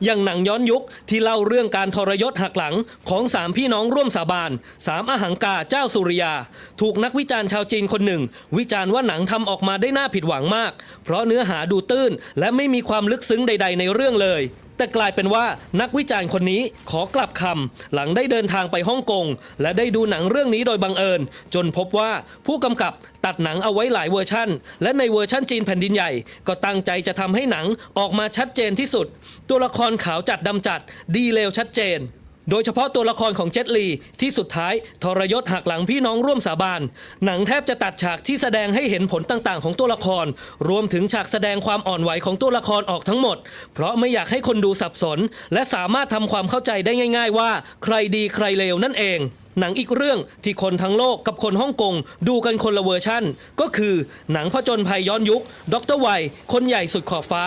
อย่างหนังย้อนยุคที่เล่าเรื่องการทรยศหักหลังของสามพี่น้องร่วมสาบานสามอหังกาเจ้าสุริยา ถูกนักวิจารณ์ชาวจีนคนหนึ่ง วิจารณ์ว่าหนังทำออกมาได้น่าผิดหวังมาก เพราะเนื้อหาดูตื้นและไม่มีความลึกซึ้งใด ๆ ในเรื่องเลย แต่กลายเป็นว่านักวิจารณ์คนนี้ขอกลับคำหลังได้เดินทางไปฮ่องกง และได้ดูหนังเรื่องนี้โดยบังเอิญ จนพบว่าผู้กำกับตัดหนังเอาไว้หลายเวอร์ชั่น และในเวอร์ชั่นจีนแผ่นดินใหญ่ ก็ตั้งใจจะทำให้หนังออกมาชัดเจนที่สุด ตัวละครขาวจัดดำจัด ดีเลวชัดเจน โดยเฉพาะตัวละครของเจ็ตลีที่สุดท้ายทรยศหักหลังพี่น้องร่วมสาบาน หนังแทบจะตัดฉากที่แสดงให้เห็นผลต่างๆ ของตัวละคร รวมถึงฉากแสดงความอ่อนไหวของตัวละครออกทั้งหมด เพราะไม่อยากให้คนดูสับสน และสามารถทำความเข้าใจได้ง่าย ๆ ว่า ใครดีใครเลวนั่นเอง หนังอีกเรื่องที่คนทั้งโลกกับคนฮ่องกงดูกันคนละเวอร์ชั่น ก็คือหนังผจญภัยย้อนยุคด็อกเตอร์ไวคนใหญ่สุดขอบฟ้า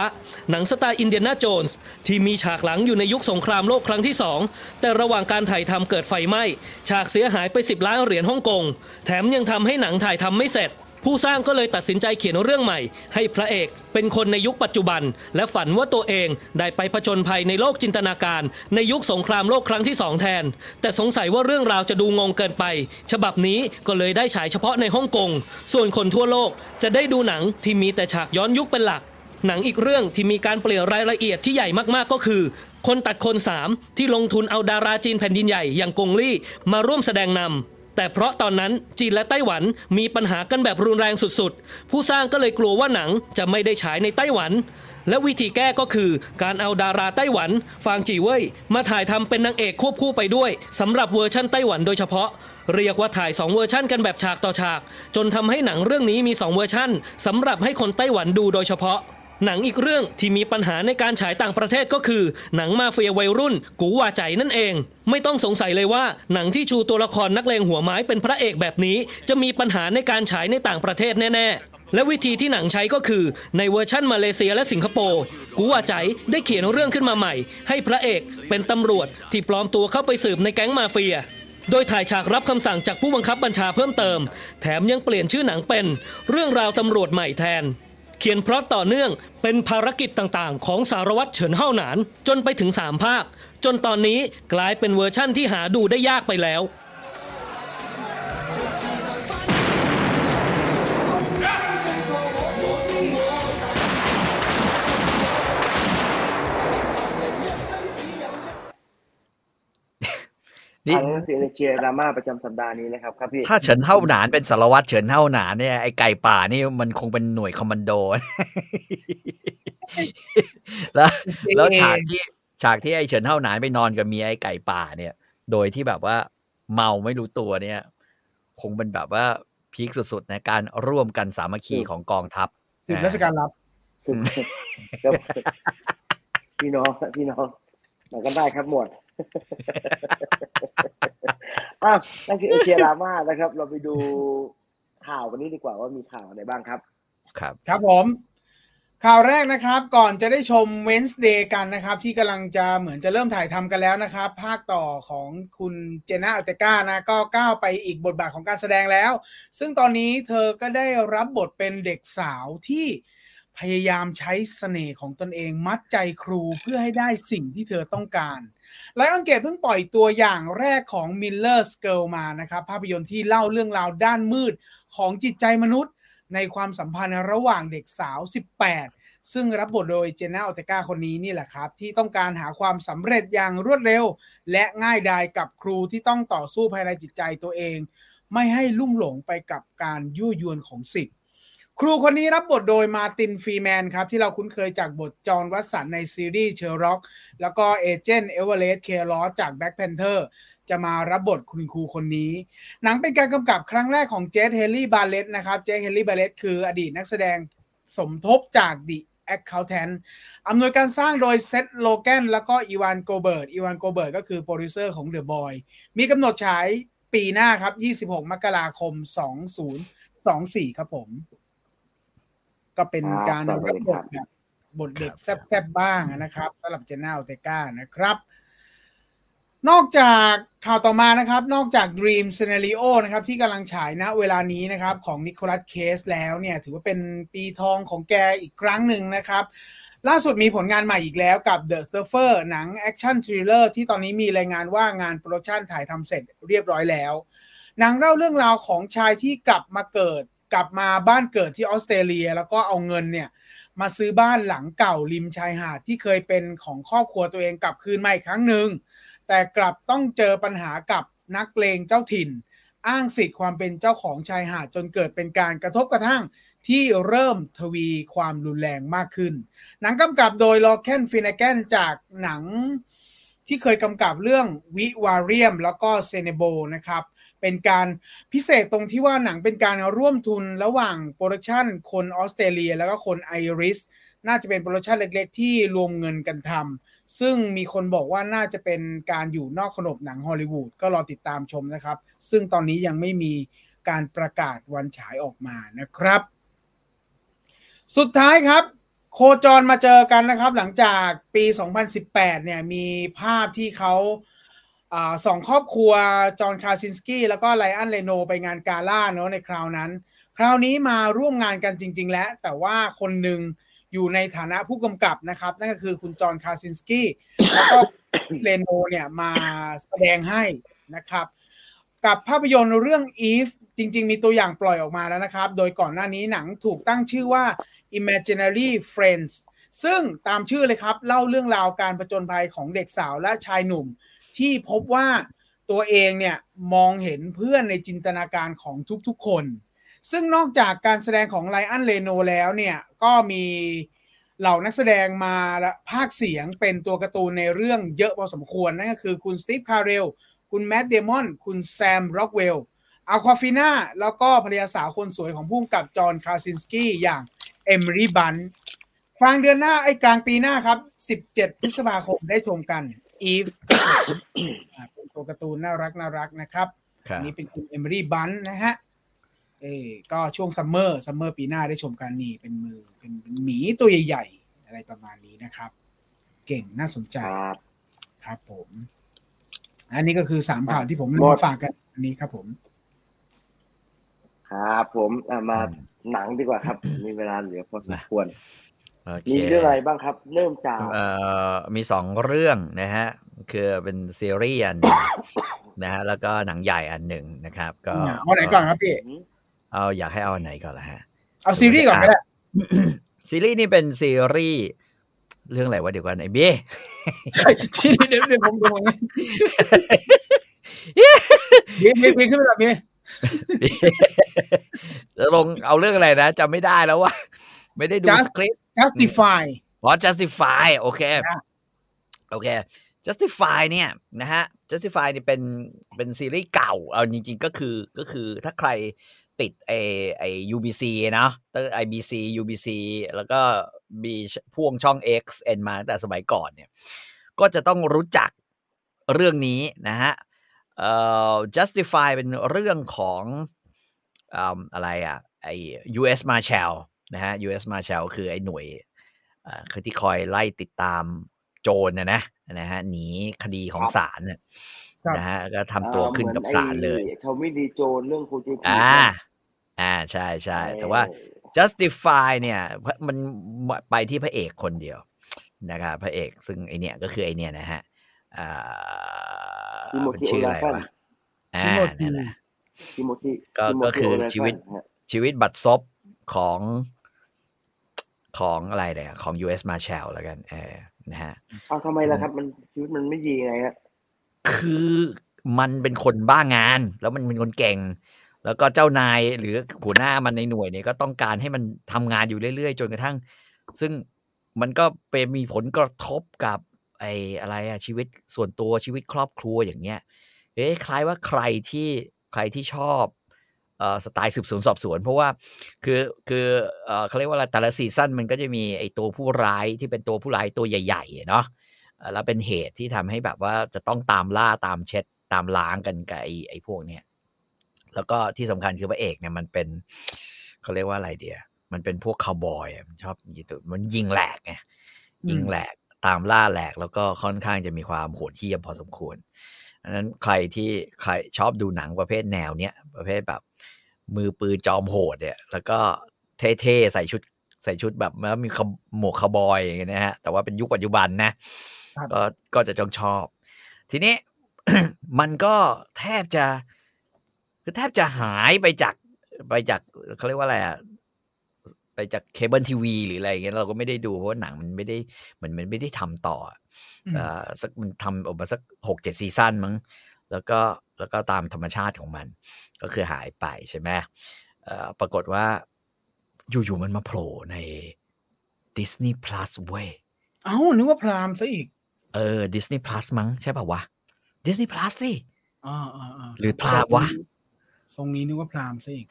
หนังสไตล์อินเดียนาโจนส์ที่มีฉากหลังอยู่ในยุคสงครามโลกครั้งที่ 2 แต่ระหว่างการถ่ายทำเกิดไฟไหม้ ฉากเสียหายไป 10 ล้านเหรียญฮ่องกง แถมยังทำให้หนังถ่ายทำไม่เสร็จ ผู้สร้างก็เลยตัดสินใจเขียนเรื่องใหม่ ให้พระเอกเป็นคนในยุคปัจจุบัน และฝันว่าตัวเองได้ไปผจญภัยในโลกจินตนาการ ในยุคสงครามโลกครั้งที่สองแทน แต่สงสัยว่าเรื่องราวจะดูงงเกินไป ฉบับนี้ก็เลยได้ฉายเฉพาะในฮ่องกง ส่วนคนทั่วโลกจะได้ดูหนังที่มีแต่ฉากย้อนยุคเป็นหลัก หนังอีกเรื่องที่มีการเปลี่ยนรายละเอียดที่ใหญ่มากๆก็คือคนตัดคนสามที่ลงทุนเอาดาราจีนแผ่นดินใหญ่อย่างกงลี่มาร่วมแสดงนำ แต่เพราะตอนนั้นจีนและไต้หวันมีปัญหากันแบบรุนแรงสุดๆ ผู้สร้างก็เลยกลัวว่าหนังจะไม่ได้ฉายในไต้หวัน และวิธีแก้ก็คือการเอาดาราไต้หวัน ฟางจีเว่ยมาถ่ายทำเป็นนางเอกควบคู่ไปด้วยสำหรับเวอร์ชั่นไต้หวันโดยเฉพาะ เรียกว่าถ่าย 2 เวอร์ชั่นกันแบบฉากต่อฉาก จนทำให้หนังเรื่องนี้มี 2 เวอร์ชั่นสำหรับให้คนไต้หวันดูโดยเฉพาะ หนังอีกเรื่องที่มีปัญหาในการฉายต่างประเทศก็คือ หนังมาเฟียวัยรุ่น กู๋หว่าไจ๋นั่นเอง ไม่ต้องสงสัยเลยว่าหนังที่ชูตัวละครนักเลงหัวไม้เป็นพระเอกแบบนี้ จะมีปัญหาในการฉายในต่างประเทศแน่ ๆและวิธีที่หนังใช้ก็คือในเวอร์ชั่นมาเลเซียและสิงคโปร์กูว่าใจได้เขียนเรื่องขึ้นมาใหม่ ให้พระเอกเป็นตำรวจที่ปลอมตัวเข้าไปสืบในแก๊งมาเฟีย โดยถ่ายฉากรับคำสั่งจากผู้บังคับบัญชาเพิ่มเติม แถมยังเปลี่ยนชื่อหนังเป็น เรื่องราวตำรวจใหม่แทน เขียนพล็อตต่อเนื่องเป็นภารกิจต่างๆ ของสารวัตรเฉินเฮาหนาน จนไปถึง 3 ภาค จนตอนนี้กลายเป็นเวอร์ชั่นที่หาดูได้ยากไปแล้ว นี่อันนั้นคือเชียร์ดราม่าประจำสัปดาห์นี้นะครับครับพี่ถ้าเฉินเท่าหนานเป็นสารวัตรเฉินเท่าหนานเนี่ยไอไก่ป่านี่มันคงเป็นหน่วยคอมมานโด แล้วแล้วฉากที่ฉากที่ไอ้เฉินเท่าหนานไปนอนกับเมียไอ้ไก่ป่าเนี่ย โดยที่แบบว่าเมาไม่รู้ตัวเนี่ย คงเป็นแบบว่าพีคสุดๆในการร่วมกันสามัคคีของกองทัพสิบราชการรับซึ่งครับพี่น้องพี่น้องมากันได้ครับหมวด อะนั่นคือเอเชียดราม่านะครับ เราไปดูข่าววันนี้ดีกว่าว่ามีข่าวอะไรบ้างครับ ครับ ครับผม ข่าวแรกนะครับ ก่อนจะได้ชม Wednesday กันนะครับ ที่กำลังจะเหมือนจะเริ่มถ่ายทำกันแล้วนะครับ ภาคต่อของคุณเจน่าอัลเตกานะ ก็ก้าวไปอีกบทบาทของการแสดงแล้ว ซึ่งตอนนี้เธอก็ได้รับบทเป็นเด็กสาวที่ พยายามใช้เสน่ห์ของตนเองมัดใจครูเพื่อให้ได้สิ่งที่เธอต้องการ ไลออนเกตเพิ่งปล่อยตัวอย่างแรกของ Miller's Girl มานะครับ ภาพยนตร์ที่เล่าเรื่องราวด้านมืดของจิตใจมนุษย์ ในความสัมพันธ์ระหว่างเด็กสาว 18 ซึ่งรับบทโดยเจนน่าออร์เตก้าคนนี้นี่แหละครับ ที่ต้องการหาความสำเร็จอย่างรวดเร็ว และง่ายดายกับครูที่ต้องต่อสู้ภายในจิตใจตัวเอง ไม่ให้ลุ่มหลงไปกับการยั่วยวนของศิษย์ ครูคนนี้รับบทโดยมาร์ตินฟรีแมนครับ ที่เราคุ้นเคยจากบทจอห์นวัตสันในซีรีส์ Sherlock แล้วก็ agent เอเวอเรตต์ รอสส์จากแบ็ c แพนเทอร์จะมารับบทคุณครูคนนี้ หนังเป็นการกำกับครั้งแรกของเจสเฮลลี่บาเลตนะครับเจสเฮลลี่บาเลตคืออดีตนักแสดงสมทบจาก The Accountant อำนวยการสร้างโดยเซธโรเกนแล้วก็อีวานโกเบิร์ตอีวานโกเบิร์ตก็คือโปรดิวเซอร์ของ The Boys มีกำหนดฉายปีหน้าครับ 26 มกราคม 2024 ครับผม ก็เป็นการครับสวัรัสบดีบครัทบแบบบทเด็กแซบๆบ้างนะครับสำหรับเจนน่าออร์เตก้านะครับ นอกจากข่าวต่อมานะครับ นอกจาก Dream Scenario นะครับที่กำลังฉายณเวลานี้นะครับของนิโคลัสเคจแล้วเนี่ยถือว่าเป็นปีทองของแกอีกครั้งหนึ่งนะครับ ล่าสุดมีผลงานใหม่อีกแล้วกับ The Surfer หนัง action thriller ที่ตอนนี้มีรายงานว่างาน production ถ่ายทำเสร็จเรียบร้อยแล้วหนังเล่าเรื่องราวของชายที่กลับมาเกิด กลับมาบ้านเกิดที่ออสเตรเลีย แล้วก็เอาเงินเนี่ยมาซื้อบ้านหลังเก่าริมชายหาดที่เคยเป็นของครอบครัวตัวเองกลับคืนมาอีกครั้งหนึ่งแต่กลับต้องเจอปัญหากับนักเลงเจ้าถิ่น อ้างสิทธิ์ความเป็นเจ้าของชายหาดจนเกิดเป็นการกระทบกระทั่งที่เริ่มทวีความรุนแรงมากขึ้น หนังกำกับโดยลอร์แคนฟินเนแกนจากหนังที่เคยกำกับเรื่อง Vivarium แล้วก็เซเนโบนะครับ เป็นการพิเศษตรงที่ว่าหนังเป็นการร่วมทุนระหว่าง production คนออสเตรเลีย แล้วก็คนไอริชน่าจะเป็น production เล็กๆ ที่รวมเงินกันทำซึ่งมีคนบอกว่าน่าจะเป็นการอยู่นอกขนบหนังฮอลลีวูดก็รอติดตามชมนะครับ ซึ่งตอนนี้ยังไม่มีการประกาศวันฉายออกมานะครับ สุดท้ายครับ โคจรมาเจอกันนะครับ หลังจากปี 2018 เนี่ยมีภาพที่เขาอ่า สองครอบครัว จอห์นคาซินสกี้แล้วก็ไลอันเลโนไปงานกาล่าเนาะในคราวนั้น คราวนี้มาร่วมงานกันจริง ๆ แล้ว แต่ว่าคนหนึ่งอยู่ในฐานะผู้กำกับนะครับ นั่นก็คือคุณจอห์นคาซินสกี้แล้วก็เลโนเนี่ยมาแสดงให้นะครับ กับภาพยนตร์เรื่อง Eve จริง ๆ มีตัวอย่างปล่อยออกมาแล้วนะครับ โดยก่อนหน้านี้หนังถูกตั้งชื่อว่า Imaginary Friends ซึ่งตามชื่อเลยครับ เล่าเรื่องราวการผจญภัยของเด็กสาวและชายหนุ่ม ที่พบว่าตัวเองเนี่ยมองเห็นเพื่อนในจินตนาการของทุกๆคน ซึ่งนอกจากการแสดงของไลอันเลโนแล้วเนี่ยก็มีเหล่านักแสดงมาพากย์เสียงเป็นตัวการ์ตูนในเรื่องเยอะพอสมควร นั่นก็คือคุณสตีฟคาร์เรลคุณแมตต์ เดมอน คุณแซมร็อกเวลล์อัลควาฟิน่าแล้วก็ภรรยาสาวคนสวยของผู้กำกับจอห์น คราซินสกี้อย่างเอมรีบันกลางเดือนหน้าไอ้กลางปีหน้าครับ 17 พฤษภาคมได้ชมกัน IFเป็นตัวการ์ตูนน่ารักน่ารักนะครับครับอันนี้เป็นคุณเอม y รี่บันนะฮะเออก็ช่วง summer summer ปีหน้าได้ชมกันนี่เป็นมือเป็นเป็นหมีตัวใหญ่ ๆ อะไรประมาณนี้นะครับ เก่งน่าสนใจครับครับผม อันนี้ก็คือสามข่าวที่ผมหมนำดมาฝากกันอันนี้ครับผมครับผมอะมาอืมหนังดีกว่าครับ มีเวลาเหลือพอสมควรโอเค มีเรื่องอะไรบ้างครับ เริ่มจากเอ่อมีสองเรื่องนะฮะ คือเป็นซีรีส์อันหนึ่งนะฮะแล้วก็หนังใหญ่อันหนึ่งนะครับ ก็เอาไหนก่อนครับพี่เอาอยากให้เอาอันไหนก่อนละฮะ เอาซีรีส์ก่อนก็ได้ซีรีส์นี่เป็นซีรีส์เรื่องอะไรวะเดี๋ยวกันไอ้เบ้ซีรีส์เดี๋ยวเดี๋ยวผมดูอย่างนี้พี่พี่พี่ขึ้นไปแบบนี้แล้วลงเอาเรื่องอะไรนะจำไม่ได้แล้วว่าไม่ได้ดู Just สคริปต์ justify อ๋อ justify โอเคอะโอเค Justify เนี่ยนะฮะ Justify เนี่ยเป็นเป็นซีรีส์เก่า เอาจริง ๆ ก็คือก็คือถ้าใครติดไอไอ UBC นะตั้ง IBC UBC แล้วก็มีพ่วงช่อง X N มาตั้งแต่สมัยก่อนเนี่ย ก็จะต้องรู้จักเรื่องนี้นะฮะเอ่อ Justify เป็นเรื่องของอืมอะไรอะไอ US Marshal นะฮะ US Marshal คือไอหน่วยอ่าคือที่คอยไล่ติดตามโจรนะนะนะฮะหนีคดีของศาลน่ะครับนะฮะก็ทำตัวขึ้นกับศาลเลยทอมมี่ดีโจนเรื่องโคเจทีอ่า อ่าใช่ใช่แต่ว่า justify เนี่ยมันไปที่พระเอกคนเดียวนะครับพระเอกซึ่งไอเนี่ยก็คือไอเนี่ยนะฮะอ่าทิโมมันธีชื่อโออะไรลาฟันวะอ่าทิโมธีนั่นแหละทิโมธีก็ทิโมก็ธีคือโลาฟันชีวิตฮะชีวิตบัตรซบของ ของอะไรเนี่ยของ US Marshal แล้วกันเออนะฮะอ้าวทำไมล่ะครับ มันชีวิตมันไม่ดีไงฮะคือมันเป็นคนบ้างาน แล้วมันเป็นคนเก่ง แล้วก็เจ้านายหรือหัวหน้ามันในหน่วยเนี่ยก็ต้องการให้มันทำงานอยู่เรื่อยๆ จนกระทั่ง ซึ่งมันก็เป็นมีผลกระทบกับไอ้อะไรอะชีวิตส่วนตัวชีวิตครอบครัวอย่างเงี้ยเอ๊ะคล้ายว่าใครที่ใครที่ชอบเอ่อ สไตล์สืบสวนสอบสวน เพราะว่าคือคือเอ่อเขาเรียกว่าอะไรแต่ละซีซั่นมันก็จะมีไอ้ตัวผู้ร้ายที่เป็นตัวผู้ร้ายตัวใหญ่ๆเนาะเอ่อแล้วเป็นเหตุที่ทำให้แบบว่าจะต้องตามล่าตามเช็ดตามล้างกันกับไอ้ไอ้พวกเนี้ยแล้วก็ที่สำคัญคือพระเอกเนี่ยมันเป็นเขาเรียกว่าอะไรเดียมันเป็นพวกคาวบอยอะมันชอบยิงตัวมันยิงแหลกไงอืมยิงแหลกตามล่าแหลก แล้วก็ค่อนข้างจะมีความโหดเหี้ยมพอสมควรอันนั้นใครที่ใครชอบดูหนังประเภทแนวเนี้ยประเภทแบบ มือปืนจอมโหดเนี่ย แล้วก็เท่ๆใส่ชุดใส่ชุดแบบแล้วมีขบหมวกคาวบอยอย่างเงี้ยนะฮะแต่ว่าเป็นยุคปัจจุบันนะครับก็ก็จะต้องชอบ ทีนี้มันก็แทบจะคือแทบจะหายไปจากไปจากเขาเรียกว่าอะไรอะไปจากเคเบิลทีวีหรืออะไรอย่างเงี้ยเราก็ไม่ได้ดูเพราะว่าหนังมันไม่ได้เหมือนมันไม่ได้ทำต่ออะอืมเอ่อสักมันทำออกมาสักหกเจ็ด season มั้ง แล้วก็แล้วก็ตามธรรมชาติของมัน ก็คือหายไปใช่ไหมเอ่อปรากฏว่าอยู่ๆมันมาโผล่ใน Disney Plus เว้ยเอ้านึกว่า Prime ซะอีก เออ Disney Plus มั้งใช่ป่าวะ Disney Plus สิอ่าอ่าอ่าหรือ Prime วะ ทรงนี้นึกว่าพรามซะอีก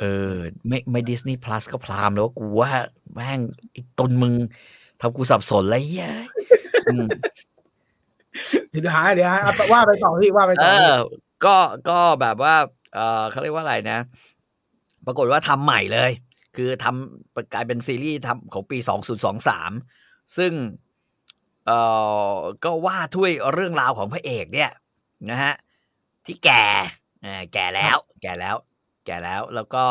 เออ ไม่ไม่ดิสนีย์พลัสก็พรามแล้วกูว่าแม่งไอ้ตนมึงทำกูสับสนเลยเหี้ยอืม เดี๋ยวหาเดี๋ยวหาเอาว่าไปต่อพี่ว่าไปเอต่อพี่อก็ก็แบบว่า เออเขาเรียกว่าอะไรนะ ปรากฏว่าทำใหม่เลย คือทำกลายเป็นซีรีส์ทำของปี 2023 ซึ่งเออก็ว่าถ้วยเรื่องราวของพระเอกเนี่ยนะฮะที่แก่เออแก่แล้ว แก่แล้ว แก่แล้วแล้วก็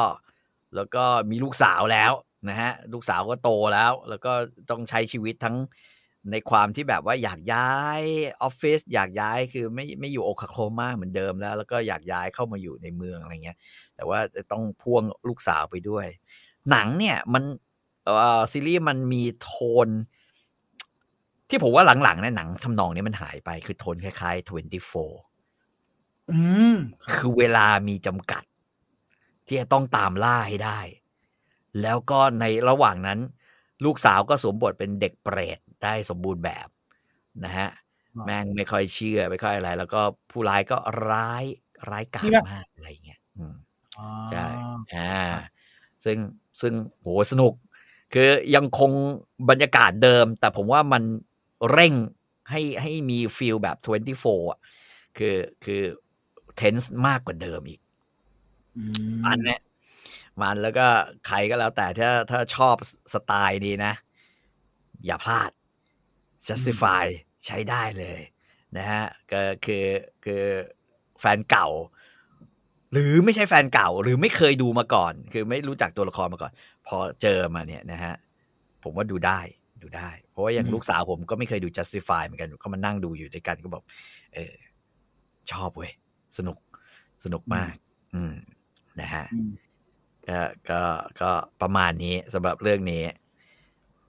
แล้วก็มีลูกสาวแล้วนะฮะลูกสาวก็โตแล้ว แล้วก็ต้องใช้ชีวิตทั้ง ในความที่แบบว่าอยากย้ายออฟฟิศอยากย้ายคือไม่ไม่อยู่โอคาโคลมาเหมือนเดิมแล้ว แล้วก็อยากย้ายเข้ามาอยู่ในเมืองอะไรเงี้ย แต่ว่าจะต้องพ่วงลูกสาวไปด้วย หนังเนี่ยมันเอ่อซีรีส์มันมีโทน ที่ผมว่าหลังๆเนี่ยหนังทำนองนี้มันหายไปคือโทนคล้ายๆ 24อืมครับคือเวลามีจำกัด ที่จะต้องตามล่าให้ได้ แล้วก็ในระหว่างนั้น ลูกสาวก็สวมบทเป็นเด็กเปรต ได้สมบูรณ์แบบนะฮะแม่งไม่ค่อยเชื่อไม่ค่อยอะไร แล้วก็ผู้ร้ายก็ร้ายร้ายกาจมากอะไรเงี้ยอืมอ๋อใช่อ่าซึ่งซึ่งโหสนุก คือยังคงบรรยากาศเดิม แต่ผมว่ามันเร่งให้ให้มีฟีลแบบ 24อะคือคือเทนส์มากกว่าเดิมอีกอืมมันเนี่ยมันแล้วก็ใครก็แล้วแต่ถ้าถ้าชอบสไตล์นี้นะ อย่าพลาด justify ใช้ได้เลยนะฮะก็คือคือแฟนเก่า หรือไม่ใช่แฟนเก่า หรือไม่เคยดูมาก่อน คือไม่รู้จักตัวละครมาก่อน พอเจอมาเนี่ยนะฮะผมว่าดูได้ดูได้ เพราะว่าอย่างลูกสาวผมก็ไม่เคยดู justify เหมือนกันก็มานั่งดูอยู่ด้วยกันก็บอก เออ ชอบเว้ย สนุกสนุกมาก อืมนะฮะอืมก็ก็ก็ประมาณนี้สำหรับเรื่องนี้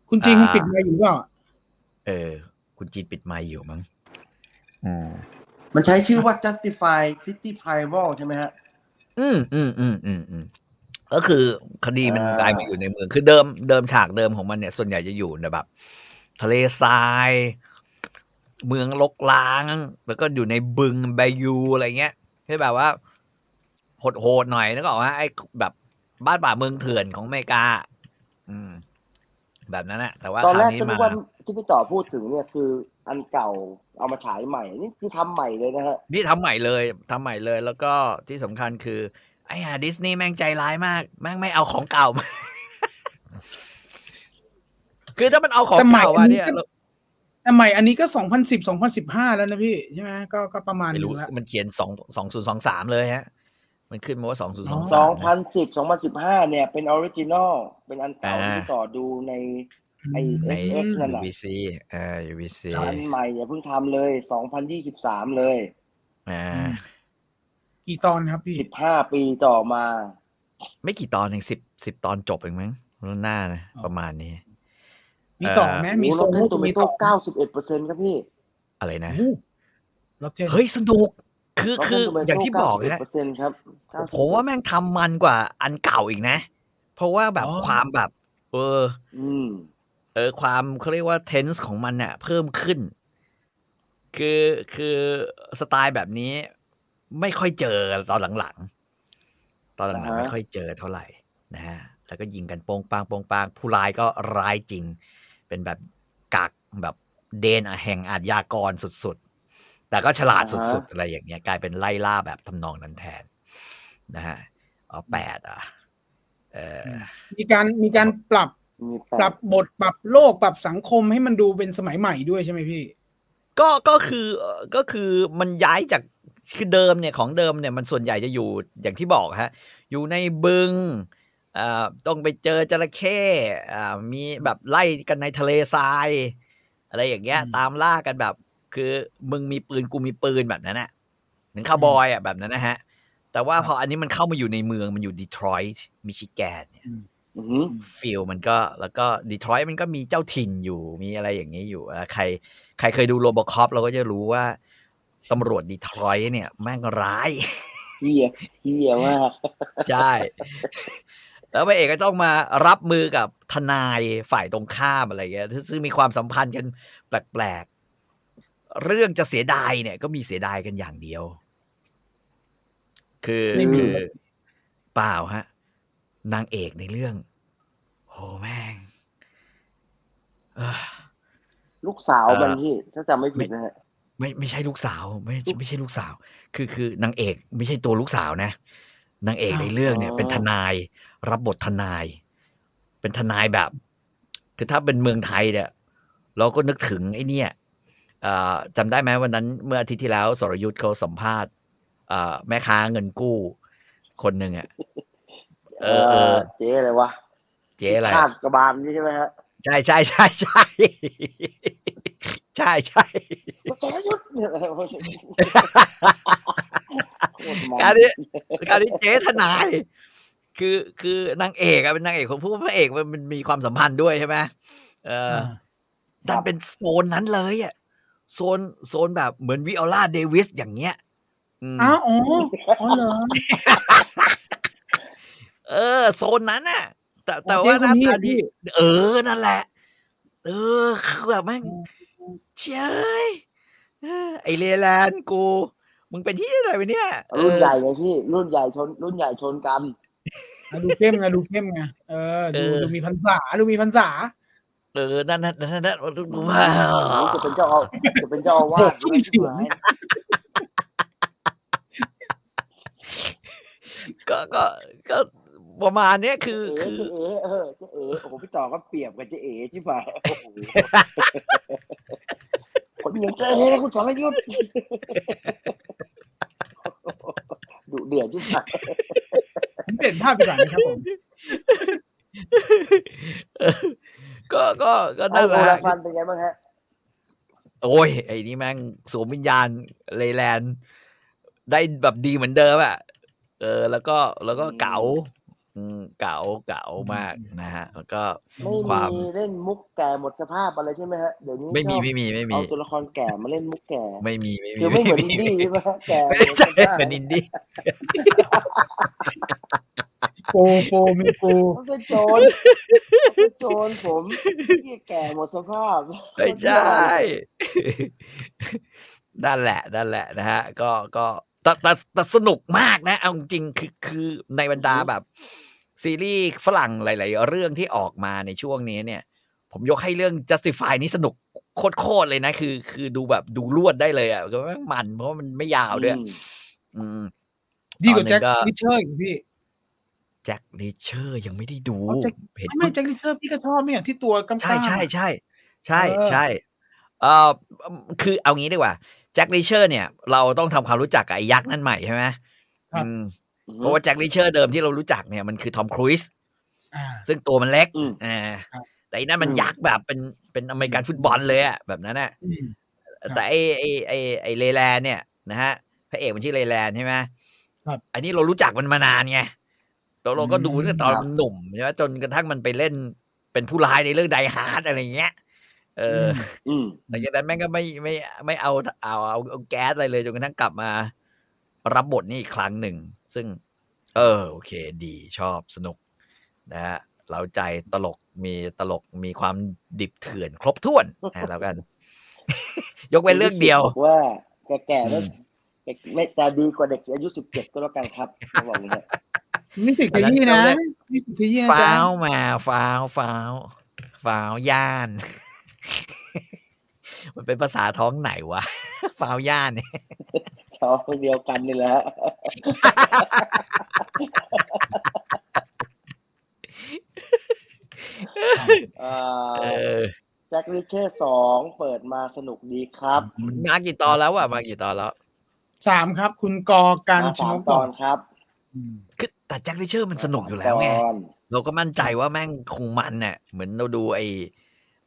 คุณจริงคุณอ่าปิดไมค์อยู่เปล่า เออ คุณจีนปิดไมค์อยู่มั้งอืมมันใช้ชื่อว่า justify city primal ใช่ไหมฮะ อืมอืมอืมอืมอืมก็คือคดีมันอ่ากลายมาอยู่ในเมือง คือเดิมเดิมฉากเดิมของมันเนี่ย ส่วนใหญ่จะอยู่ในแบบ ทะเลทราย เมืองลกล้าง แล้วก็อยู่ในบึงไบยูอะไรเงี้ยที่แบบว่าโหดๆหน่อยนึกออกว่าไอ้แบบบ้านป่าเมืองเถื่อนของอเมริกา อืม แบบนั้นอะแต่ว่าตอนคแรราวกนี้ก็นึมากว่าที่พี่ต่อพูดถึงเนี่ยคืออันเก่าเอามาฉายใหม่ นี่คือทำใหม่เลยนะฮะนี่ทำใหม่เลยทำใหม่เลยแล้วก็ที่สำคัญคือไอ้ห่าดิสนีย์แม่งใจร้ายมากแม่งไม่เอาของเก่ามาคือถ้ามันเอาของเก่ามาเนี่ยแต่ใหม่อันนี้ก็สองพันสิบสองพันสิบห้าแล้วนะพี่ใช่ไหมก็ก็ประมาณไม่นึรู้งแล้วมันเขียนสองสองศูนย์สองสามเลยฮะ มันขึ้นมาว่าสองศูนย์สองสามสองพันสิบสองพันสิบห้าเนี่ย เป็น originalเป็นอันเก่าอ่าที่พี่ต่อดูในไอ้ใน X นั่นแหละ UVC เออ UVC อันใหม่อย่าเพิ่งทำเลยสองพันยี่สิบสามเลย อ่า กี่ตอนครับพี่สิบห้าปีต่อมา ไม่กี่ตอนเองสิบสิบตอนจบเองมั้งรุ่นหน้านะอ๋อประมาณนี้ มีต่อไหมมีโอ้โซโหนโรเทนโตเมมีโต้ต่อเก้าสิบเอ็ดเปอร์เซ็นต์ครับพี่ อะไรนะรถเทนเฮ้ยสนุก คือ Rotten คือ Tomato อย่างที่บอก91%ฮะเปอร์เซ็นต์ครับ91%ผมว่าแม่งทำมันกว่าอันเก่าอีกนะ เพราะว่าแบบความแบบ เอออืมเออ ความเขาเรียกว่า tense ของมันเนี่ยเพิ่มขึ้น คือคือสไตล์แบบนี้ไม่ค่อยเจอตอนหลังๆ ตอนหลังอ่าๆฮะไม่ค่อยเจอเท่าไหร่นะฮะแล้วก็ยิงกันโป้งปางโป้งปางผู้ร้ายก็ร้ายจริง เป็นแบบกักแบบเดนแห่งอาชญากรสุดๆ แต่ก็ฉลาดสุดๆอะไรอย่างเงี้ย กลายเป็นไล่ล่าแบบทำนองนั้นแทน นะฮะอ๋อแปดอะเออมีการมีการปรับมีแปปรัดบบทปรับโลกปรับสังคมให้มันดูเป็นสมัยใหม่ด้วยใช่ไหมพี่ ก็ก็คือเอ่อก็คือมันย้ายจากคือเดิมเนี่ยของเดิมเนี่ยมันส่วนใหญ่จะอยู่อย่างที่บอกฮะ อยู่ในบึงอ่าต้องไปเจอจระเข้อ่ามีแบบไล่กันในทะเลทราย อะไรอย่างเงี้ยอืมตามล่ากันแบบ คือมึงมีปืนกูมีปืนแบบนั้นนะเหมือนคาวบอยอะแบบนั้นนะฮะ แต่ว่าครับพออันนี้มันเข้ามาอยู่ในเมืองมันอยู่ดีทรอยต์มิชิแกนเนี่ยอือหือ feel มันก็แล้วก็ดีทรอยต์มันก็มีเจ้าถิ่นอยู่มีอะไรอย่างนี้อยู่อะใคร ใครเคยดู RoboCop เราก็จะรู้ว่าตำรวจดีทรอยต์เนี่ย แม่งร้ายเฮียเฮียมากใช่แล้วพระเอกก็ต้องมารับมือกับทนายฝ่ายตรงข้ามอะไรเงี้ยซึ่งมีความสัมพันธ์กันแปลกๆ เรื่องจะเสียดายเนี่ย ก็มีเสียดายกันอย่างเดียว คือไม่มีคือเปล่าฮะ นางเอกในเรื่อง โหแม่งเอ้อลูกสาวเอ่อมันพี่ถ้าจำไม่ผิดนะฮะไม่ไม่ใช่ลูกสาว ไม่ไม่ใช่ลูกสาว คือคือนางเอกไม่ใช่ตัวลูกสาวนะนางเอกในเรื่องเนี่ย เป็นทนาย รับบททนาย เป็นทนายแบบ คือถ้าเป็นเมืองไทยเนี่ย เราก็นึกถึงไอ้เนี่ยเอ่อ จำได้ไหมวันนั้นเมื่ออาทิตย์ที่แล้วสรยุทธ์เขาสัมภาษณ์เอ่อแม่ค้าเงินกู้ คนหนึ่งอะเออเออเจ๊อะไรวะเจ๊อะไรคาดกระบาลนี่ใช่ไหมฮะใช่ใช่ใช่ใช่ใช่ใช่จรยุทธ์เนี่ยอะไรวะโคตรมันการนี้การนี้เจ๊ทนายคือคือนางเอกอะเป็นนางเอกของผู้พระเอกมันมันมีความสัมพันธ์ด้วยใช่ไหมเออดันเป็นโซนนั้นเลยอะ โซนโซนแบบเหมือนวิโอลาเดวิสอย่างเงี้ยอืมอ้าวอ๋ออ๋อเหรอเออ โซนนั้นน่ะ แต่แต่อ๋อเจ๊ว่าหน้าคนนี้ตาอะดีพี่เออนั่นแหละ เออคือแบบแม่งเชยเออไอเลแลนด์กู มึงเป็นที่อะไรวะเนี่ยเออรุ่นใหญ่ไงพี่ รุ่นใหญ่ชน รุ่นใหญ่ชนกันอะดูเข้มไงดูเข้มไงเออดูเออดูมีพรรษาดูมีพรรษา เออนั่นนั่นนั่นนั่นโอ้โหจะเป็นเจ้าเอาจะเป็นเจ้าอาวาสโอ้โหชุ่มเสียงก็ก็ก็ประมาณเนี้ยคือเอ๋คือเจ๊เอ๋เออเจ๊เอ๋โอ้โหพี่ต่อก็เปรียบกับเจ๊เอ๋ที่ฝ่ายโอ้โหคนอย่างเจ๊เอ๋คุณสรยุทธ์ดุเดือดที่ฝ่ายผมเปลี่ยนภาพดีกว่านะครับผม ก็ก็ก็ไอ้นั่นแหโอละลาฟันเป็นไงบ้างฮะโอ้ยไอ้นี่แม่งสวมวิญญาณเลแลนด์ได้แบบดีเหมือนเดิมอะเออ แล้วก็แล้วก็เก๋าอืมเก๋าเก๋ามากนะฮะ แล้วก็ไม่ความมีเล่นมุกแก่หมดสภาพอะไรใช่ไหมฮะเดี๋ยวนี้ไม่มีชอบไม่มีไม่มีเอาตัวละครแก่มาเล่นมุกแก่ ไม่มีไม่มีคือไม่เหมือนอินดี้ใช่ไหมฮะแก่ไม่หมดใช่สภาพเป็นอินดี้โปโปมีโปเขาเป็นโจรเขาเป็นโจรผมที่แก่หมดสภาพไม่ใช่นั่นแหละนั่นแหละนะฮะ ก็ก็แต่แต่แต่สนุกมากนะ เอาจริงๆคือคือในบรรดาแบบ ซีรีส์ฝรั่งหลาย ๆ เรื่องที่ออกมาในช่วงนี้เนี่ย ผมยกให้เรื่อง Justified นี่สนุกโคตรๆเลยนะ คือ คือดูแบบดูรวดได้เลยอะก็แม่งมันเพราะว่ามันไม่ยาวด้วย อืมอืมดีกว่าแจ็คตอนหนึ่งก็ลิเชอร์อีกพี่ Jack Reacher ยังไม่ได้ดูอ๋อแจ็คเห็นไม่ไม่ Jack Reacher พี่ก็ชอบเนี่ยที่ตัวกำใช่กับใช่ใช่ใช่เออใช่เอ่อคือเอางี้ดีกว่า Jack Reacher เนี่ย เราต้องทำความรู้จักกับไอ้ยักษ์นั่นใหม่ใช่ไหมอืมเพราะว่า Jack Reacher เดิมที่เรารู้จักเนี่ยมันคือ Tom Cruise อ่าซึ่งตัวมันเล็กอืมอ่าครับแต่อันนั่นมันอืมยักษ์แบบเป็นเป็นอเมริกันฟุตบอลเลยอะแบบนั้นอะอืมครับแต่ไอไอไอไอ Raylan เนี่ยนะฮะพระเอกมันชื่อ Raylan ใช่ไหมครับอันนี้เรารู้จักมันมานานไง เราเราก็ดูตั้งแต่ตอนครับมันหนุ่มใช่ไหมจนกระทั่งมันไปเล่นเป็นผู้ร้ายในเรื่อง Die Hard อะไรอย่างเงี้ย เออออืมหลังจากนั้นแม่งก็ไม่ไม่ไม่เอาเอาเอาเอาแก๊สอะไรเลยจนกระทั่งกลับมา รับบทนี้อีกครั้งหนึ่ง ซึ่ง เออ โอเค ดีชอบสนุก นะฮะเราใจตลกมีตลกมีความดิบเถื่อนครบถ้วนนะแล้วกัน ยกเว้นเรื่องเดียวบอกว่าแก่ๆแล้วอืมไม่แต่ดีกว่าเด็กอายุสิบเจ็ดก็แล้วกันครับเขาบอกอย่างนี้นี่สิขยี้นะนี่สิขยี้นะฟ้าจ๊ะวมาฟ้าวฟ้าวฟ้าวย่าน มันเป็นภาษาท้องไหนวะฟ้าวย่านเนี่ยชอบเดียวกันนี่แหละอ่าเออแจ็คริชเชอร์สองเปิดมาสนุกดีครับมันมากี่ตอนแล้วอะมากี่ตอนแล้วสามครับ คุณกอการมาชสามนกตก่ออนนครับอืมคือ แต่ Jack Reacher มันสนุกอยู่แล้วไงสามตอนเราก็มั่นใจว่าแม่งคงมันเนี่ยเหมือนเราดูไอ้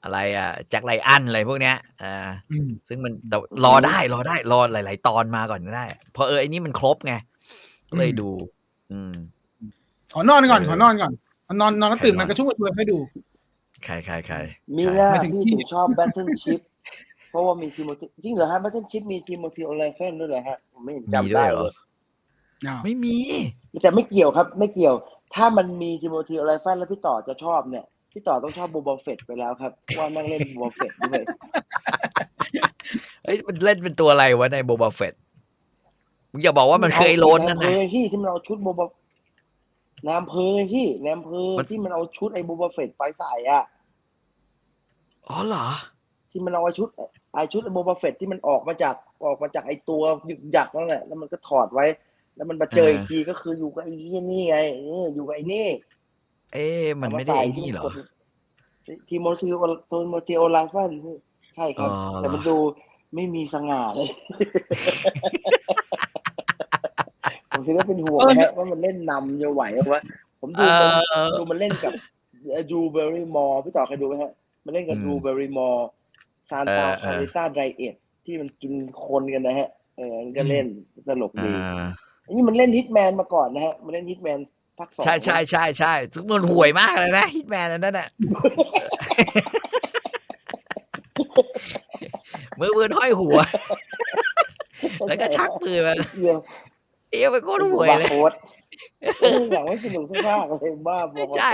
อะไรอะ Jack Ryan อะไรพวกเนี้ยอ่าอืมซึ่งมันแต่รอได้รอได้รอหลาย ๆ ตอนมาก่อนก็ได้เพราะเออไอ้นี่มันครบไงก็เลยดู อืม ขอนอนก่อนเออขอนอนก่อน นอนนอนแล้วตื่นใครนอนมากระชุ่มกระชวยให้ดูใครใครใครมีใช่หน้าไม่ถึงพี่ที่ถึงชอบ Battleshipเพราะว่ามี Timothy จริงเหรอฮะ Battleship มี Timothy Olyphant ด้วยเหรอฮะผมไม่เห็นมีจำด้วยเหรอ จำได้เลยอ้าวไม่มี แต่ไม่เกี่ยวครับ ไม่เกี่ยว ถ้ามันมี Timothy Olyphant แล้วพี่ต่อจะชอบเนี่ย พี่ต่อต้องชอบ Boba Fett ไปแล้วครับว่าแม่งเล่น Boba Fett ด้วยเอ้ยมันเล่นเป็นตัวอะไรวะใน Boba Fett มึงอย่าบอกว่ามันคือไอ้โลนนั่นในนะอำเภอที่ที่มันเอาชุดบูบอในอำเภอที่ในอำเภอมันที่มันเอาชุดไอ้ Boba Fett ไปใส่อะอ๋อเหรอ ที่มันเอาไอ้ชุดไอ้ชุดไอ้บูบอเฟตที่มันออกมาจากออกมาจากไอ้ตัวยึกยักนั่นแหละแล้วมันก็ถอดไว้ แล้วมันมาเจออีกอ่าทีก็คืออยู่กับไอ้นี่ไงนี่อยู่กับไอ้นี่ เอ๊ะมันไม่ได้ไอ้นี่เหรอทีโมทีโอทีโมทีโอไลฟ์นใช่ครับอ๋อเหรอแต่มันดูไม่มีสง่าเลยผมคิดว่าเป็นห่วงนะฮะว่ามันเล่นนำจะไหวไหมผมเอดูมันอดูมันเล่นกับ Drew Barrymore พี่ต่อเคยดูไหมฮะ มันเล่นกับอืม Drew Barrymore Santa เออเออคาริต้าไดเอทที่มันกินคนกันนะฮะ เออมันก็เล่นตลกดีอ่า อันนี้มันเล่น Hitman มาก่อนนะฮะ มันเล่น Hitman ภาคสองใช่ใช่ใช่ใช่ทุกมันห่วยมากเลยนะ Hitmanนั่นน่ะมือปืนห้อยหัว แล้วก็ชักปืนมาเกี่ยวเอี้ยไปโคตรห่วยเลยบาร์โค้ดหนังไม่สนุกสักภาคเลยบ้าบอไม่ใช่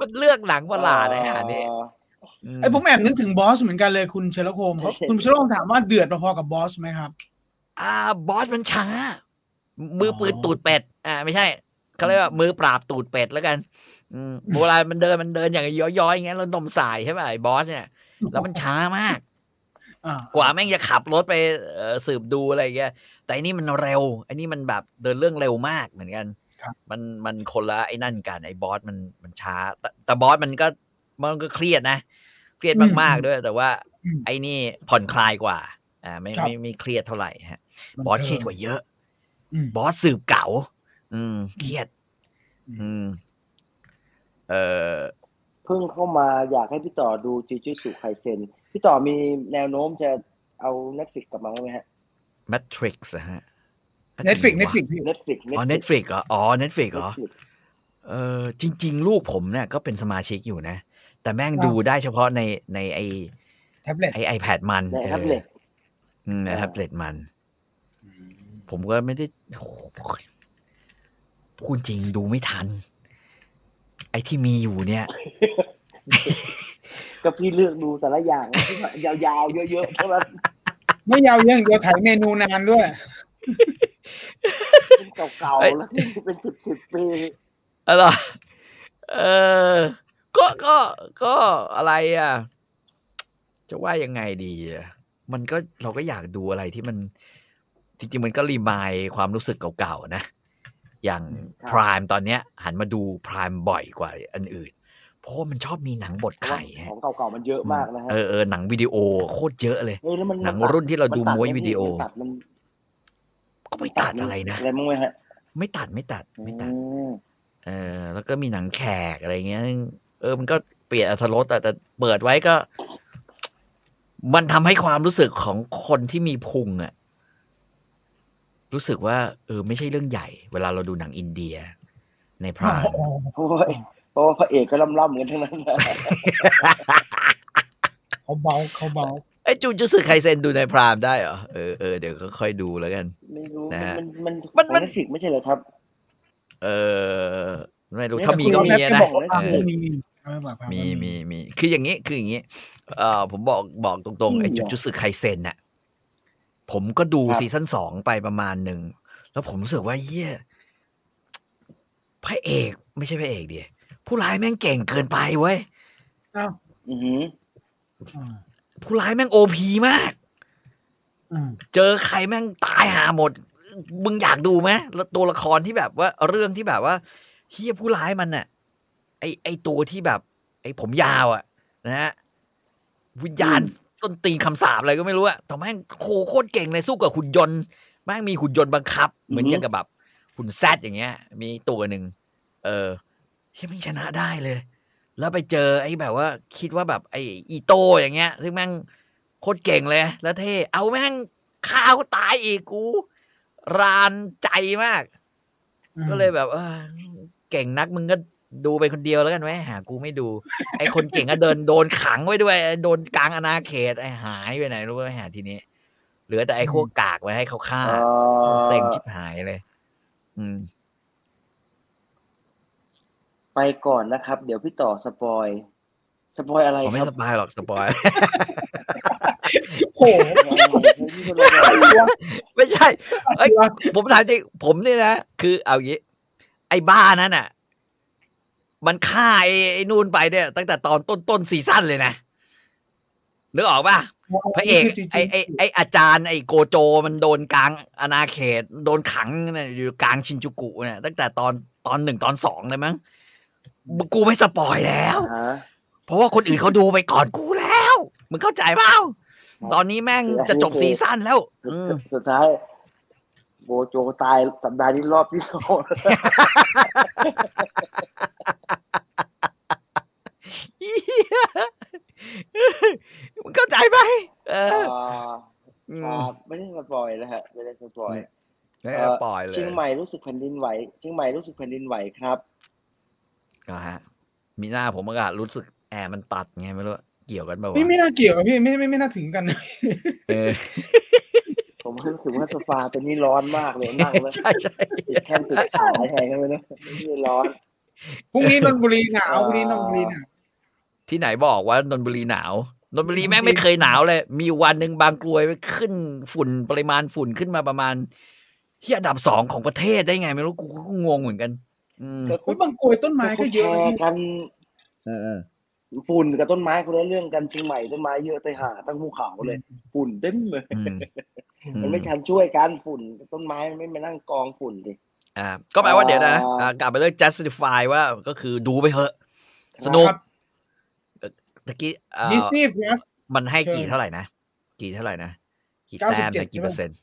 มันเลือกหนังประหลาดนะฮะนี่ไอ้ผมแอบนึกถึง Bosch เหมือนกันเลยคุณเชลโคมเพราะคุณเชลโคมถามว่าเดือดพอๆกับ Bosch ไหมครับ อ่า Bosch มันช้า มือปืนตูดเป็ด อ่า ไม่ใช่เขาเรียกว่ามือปราบตูดเป็ดแล้วกันอืมเวลามันเดินมันเดินอย่างย้อยๆอย่างเงี้ยแล้วนมสายใช่ป่ะไอ้ Bosch เนี่ยแล้วมันช้ามากอ่ากว่าแม่งจะขับรถไปเอ่อสืบดูอะไรอย่างเงี้ยแต่อันนี้มันเร็วอันนี้มันแบบเดินเรื่องเร็วมากเหมือนกันมันมันคนละไอ้นั่นกันไอ้บอสมันมันช้า แต่แต่บอสมันก็มันก็เครียดนะ เครียดมากๆด้วย แต่ว่าอืมไอ้นี่ผ่อนคลายกว่า อ่า ไม่ครับไม่ไม่เครียดเท่าไหร่ฮะ บอสเครียดกว่าเยอะอืม บอสสืบเก่า อืมเครียดอืมอืม เออเพิ่งเข้ามาอยากให้พี่ต่อดู Jujutsu Kaisen พี่ต่อมีแนวโน้มจะเอา Netflix กลับมาบ้างไหมฮะ Matrix ฮะ Netflix Netflix พี่ Netflix อ๋อ Netflix เหรออ๋อ Netflix เหรอ Netflix เออจริง ๆ ลูกผมเนี่ยก็เป็นสมาชิกอยู่นะ แต่แม่งครับดูได้เฉพาะในในไอแท็บเล็ตไอ iPad มันในเออแท็บเล็ตอืมในอ่าแท็บเล็ตมัน ผมก็ไม่ได้โอ้โหพูดจริงดูไม่ทันอ้ที่มีอยู่เนี่ย ก็พี่เลือกดูแต่ละอย่างที่แบบยาวๆเยอะๆทั้งนั้นไม่ยาวเยอะเดียวถ่ายเมนูนานด้วยเป็นเก่าเอ้ยๆแล้วที่เป็นสิบสิบปีอะไรอเออก็ก็ก็อะไรอะ จะว่ายังไงดีอะมันก็เราก็อยากดูอะไรที่มัน จริงๆมันก็รีมายความรู้สึกเก่าๆนะ อย่างพรามตอนเนี้ย หันมาดูพรามบ่อยกว่าอันอื่น เพราะว่ามันชอบมีหนังบทไข่ของเก่าๆมันเยอะมากนะฮะเออเออหนังวิดีโอโคตรเยอะเลยเออแล้วมันหนังมัตัรุ่นที่เราดูนตัม้วยไหวิดีโอมันตัดมันก็ไม่ตัดอะไรนะอะไรมั้งไหมฮะไม่ตัดไม่ตัดไม่ตัดอืมเออแล้วก็มีหนังแขกอะไรเงี้ย เออ มันก็เปลี่ยนอรรถรสแต่แต่เปิดไว้ก็ มันทำให้ความรู้สึกของคนที่มีพุงอะ รู้สึกว่าเออไม่ใช่เรื่องใหญ่ เวลาเราดูหนังอินเดีย ในพรามเพราะว่าเพราะว่าพระเอกก็ล่ำๆกันทั้งนั้นนะเขาเบาเขาเบาไอ้จูจูสึไคเซนดูในพรามได้เหรอเออเออเดี๋ยวก็ค่อยดูแล้วกัน ไม่รู้นะฮะมันมันมันมันมันฟิกไม่ใช่เหรอครับ เออไม่รู้ไม่ถ้ามีก็มีแต่นะคุณเอาแค่บอกเออมีมีไม่บอกมีมีมีคืออย่างนี้คืออย่างนี้ เอ่อผมบอกบอกตรงๆไอ้จุจุสึไคเซนน่ะ ผมก็ดูครับซีซั่นสองไปประมาณหนึ่ง แล้วผมรู้สึกว่าเยี่ยพระเอกไม่ใช่พระเอกดิผู้ร้ายแม่งเก่งเกินไปเว้ยอ้าวอือหืออ่าผู้ร้ายแม่งโอพีมากอ่าเจอใครแม่งตายหาหมด มึงอยากดูไหมแล้วตัวละครที่แบบว่า เรื่องที่แบบว่าเฮียผู้ร้ายมันน่ะ ไอไอตัวที่แบบ ไอผมยาวอะนะฮะวิญญาณ ต้นตีนคำสาปอะไรก็ไม่รู้อะแต่แม่งโคโคตรเก่งเลยสู้กับหุ่นยนต์แม่งมีหุ่นยนต์บังคับ เหมือนอย่างกับแบบหุ่นแซดอย่างเงี้ย มีตัวหนึ่งเออเฮียแม่งชนะได้เลย แล้วไปเจอไอ้แบบว่าคิดว่าแบบไอ้อีโตอย่างเงี้ย ซึ่งแม่งโคตรเก่งเลย แล้วเท่เอาแม่งฆ่าก็ตายอีกกู รานใจมาก ก็เลยแบบเออเก่งนักมึงก็ ดูไปคนเดียวแล้วกันไว้ยหากูไม่ดู ไอ้คนเก่งก็เดินโดนขังไว้ด้วย โดนกลางอาณาเขตไอ้หายไปไหนรู้ไหมหาทีนี้เหลือแต่ไอ้พวกกากไว้ให้เขาฆ่าอ่าเซ็งชิบหายเลย อืม ไปก่อนนะครับ เดี๋ยวพี่ต่อ spoil spoil อะไรผมไม่รับ spoil หรอก spoilโอ้โหไม่ใช่เอ้ยผมถามจริงผมเนี่ยนะคือเอางี้ไอ้บ้านั้นน่ะ มันฆ่าไอ้ไอ้นู่นไปเนี่ย ตั้งแต่ตอนต้นต้นซีซั่นเลยนะนึกออกป่ะพระเอกไอ้ไอ้ไอ้อาจารย์ไอ้โกโจมันโดนกลางอาณาเขต โดนขังเนี่ยอยู่กลางชินจูกุเนี่ยตั้งแต่ตอนตอนหนึ่งตอนสองเลยมั้งกูไม่สปอยแล้วฮะเพราะว่าคนอื่นเขาดูไปก่อนกูแล้วมึงเข้าใจเปล่าตอนนี้แม่งจะจบ season แล้วสุดอืมสุดสุดท้าย Gojo ตายสัปดาห์นี้รอบที่สอง มึงเข้าใจไหมเอออ่าอืมครับไม่ได้ spoil นะฮะไม่ได้ spoilไม่เอ่อปล่อยเลยเชียงใหม่รู้สึกแผ่นดินไหวเชียงใหม่รู้สึกแผ่นดินไหวครับก็ฮะ มีหน้าผมก็รู้สึกแอร์มันตัดไงไม่รู้เกี่ยวกันเปล่าวะนี่ไม่น่าเกี่ยวกับพี่ไม่ไม่ไม่น่าถึงกันเออผมรู้สึกว่าโซฟาตัวนี้ร้อนมากเลยนั่งแล้วใช่ใช่ติดแค่นติดขาแทนกันเลยนะไม่ได้ร้อนพรุ่งนี้นนทบุรีหนาวพรุ่งนี้นนทบุรีหนาว ที่ไหนบอกว่านนทบุรีหนาวนนทบุรีแม่งไม่เคยหนาวเลย มีอยู่วันหนึ่งบางกรวยไปขึ้นฝุ่นปริมาณฝุ่นขึ้นมาประมาณที่อันดับสองของประเทศได้ไง ไม่รู้กูก็งงเหมือนกัน อืมเฮ้ยบางกรวยต้นไม้ก็เยอะแชนะร์พี่กันเออฝุ่นกับต้นไม้คนละเรื่องกันเชียงใหม่ต้นไม้เยอะแต่หาตั้งภูเขาเลย ฝุ่นเต็มเลยอืมมันไม่ทันช่วยกันฝุ่นต้นไม้มันไม่มานั่งกองฝุ่นดิอ่า ก็แปลว่าเดี๋ยวนะอ่าอ่ากลับไปเรื่อง justify ว่าก็คือดูไปเถอะ สนุกครับ ตะกี้เอ่อดิสนีย์พลัสมันให้เชิญกี่เท่าไหร่นะ กี่เท่าไหร่นะ กี่97แต้มนะกี่ใช่ไหมเปอร์เซ็นต์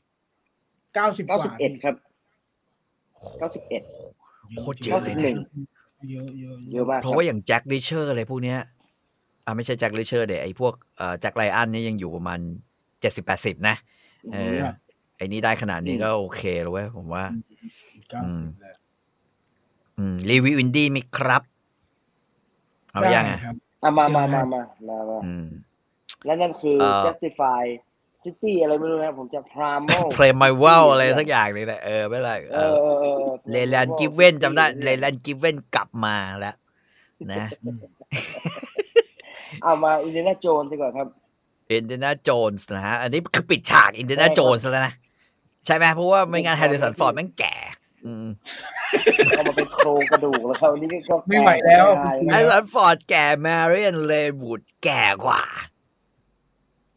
เก้าสิบกเก้าว่าสิบเอ็ดครับเก้าสิบเอ็ดโคตรเยอะเลยหนึ่นะงเยอะเยอะเยอะมากเพราะว่าอย่าง Jack Reacher อะไรพวกเนี้ยอ่าไม่ใช่ Jack Reacher เดี๋ยวไอ้พวกเอ่อ Jack Ryan นี่ยังอยู่ประมาณเจ็ดสิบแปดสิบนะเออไอ้นี่ได้ขนาดนี้ก็โอเคแล้วเว้ยผมว่าเก้าสิบแล้วอืมรีวิวอินดี้มีครับ เอายังไงได้ครับ อะมามามามามามาอืมแล้วนั่นคือเอ่อ Justified City อะไรไม่รู้นะผมจะ primal เพลย์ไมวลอะไรสักอย่างนี่แหละเออไม่เป็นไรเอเอออเออเออ Raylan Givens จำได้ Raylan Givens กลับมาแล้วนะเอามา Indiana Jones ดีกว่าครับ Indiana Jones นะฮะอันนี้คือปิดฉาก Indiana Jones แล้วนะ ใช่ไหมเพราะว่าไม่งั้น Harrison Ford แม่งแก่อืม เอามาเป็นโครงกระดูกแล้วครับอันนี้ก็ไม่ไหวแล้วง่ายแฮร์ริสันฟอร์ดแก่แมรี่แอนเลนวูดแก่กว่า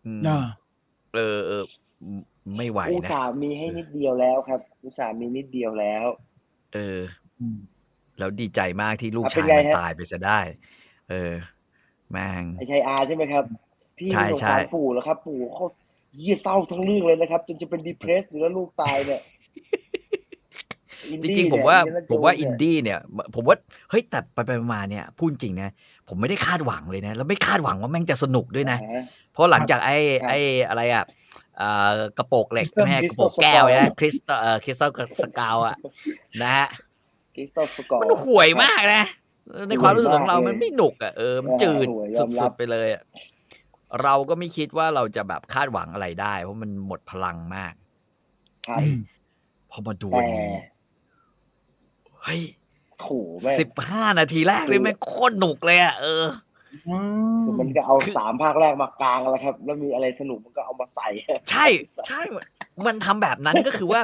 อืมอ่าเออเออไม่ไหวอุตนะส่าห์มีให้นิดเดียวแล้วครับ อุตส่าห์มีนิดเดียวแล้ว เอออืมแล้วดีใจมากที่ลูกอะเป็ชานยไงมันฮะตายไปซะได้ เออ แม่งไอ้ชัยอาใช่ไหมครับ พี่ใช่สงใช่สารปู่แล้วครับ ปู่เขาเยี่ยเศร้าทั้งเรื่องเลยนะครับ จนจะเป็น depressed หรือว่าลูกตายเนี่ยอิน จริงๆผมว่าเนี่ยผมว่าเอินดี้เนี่ย ผมว่าเฮ้ยแต่ไปไปมาเนี่ยพูดจริงนะผมไม่ได้คาดหวังเลยนะ แล้วไม่คาดหวังว่าแม่งจะสนุกด้วยนะอ่าเพราะหลังจากไอ้ครับไอ้อะไรอะเอ่อกระโปกเหล็ก Crystal แม่ Crystal กระโปกแก้ว Skull นะคริสตัลเอ่อ Crystal Skull อะนะฮะ Crystal Skull มันห่วยมากนะ ในความรู้สึกของเราห่วยมากมันไม่หนุกอะเออมันเออจืดห่วยยอมรัสุบดๆไปเลยอะเราก็ไม่คิดว่าเราจะแบบคาดหวังอะไรได้ เพราะมันหมดพลังมากครับพอมาดูแต่อันนี้ เฮ้ยขู่แม่งสิบห้านาทีแรกเลยแม่งโคตรหนุกเลยอะเอออืคือมมันก็เอาคือสามภาคแรกมากลางแล้วครับ แล้วมีอะไรสนุกมันก็เอามาใส่ ใช่ใช่มันทำแบบนั้นก็คือว่า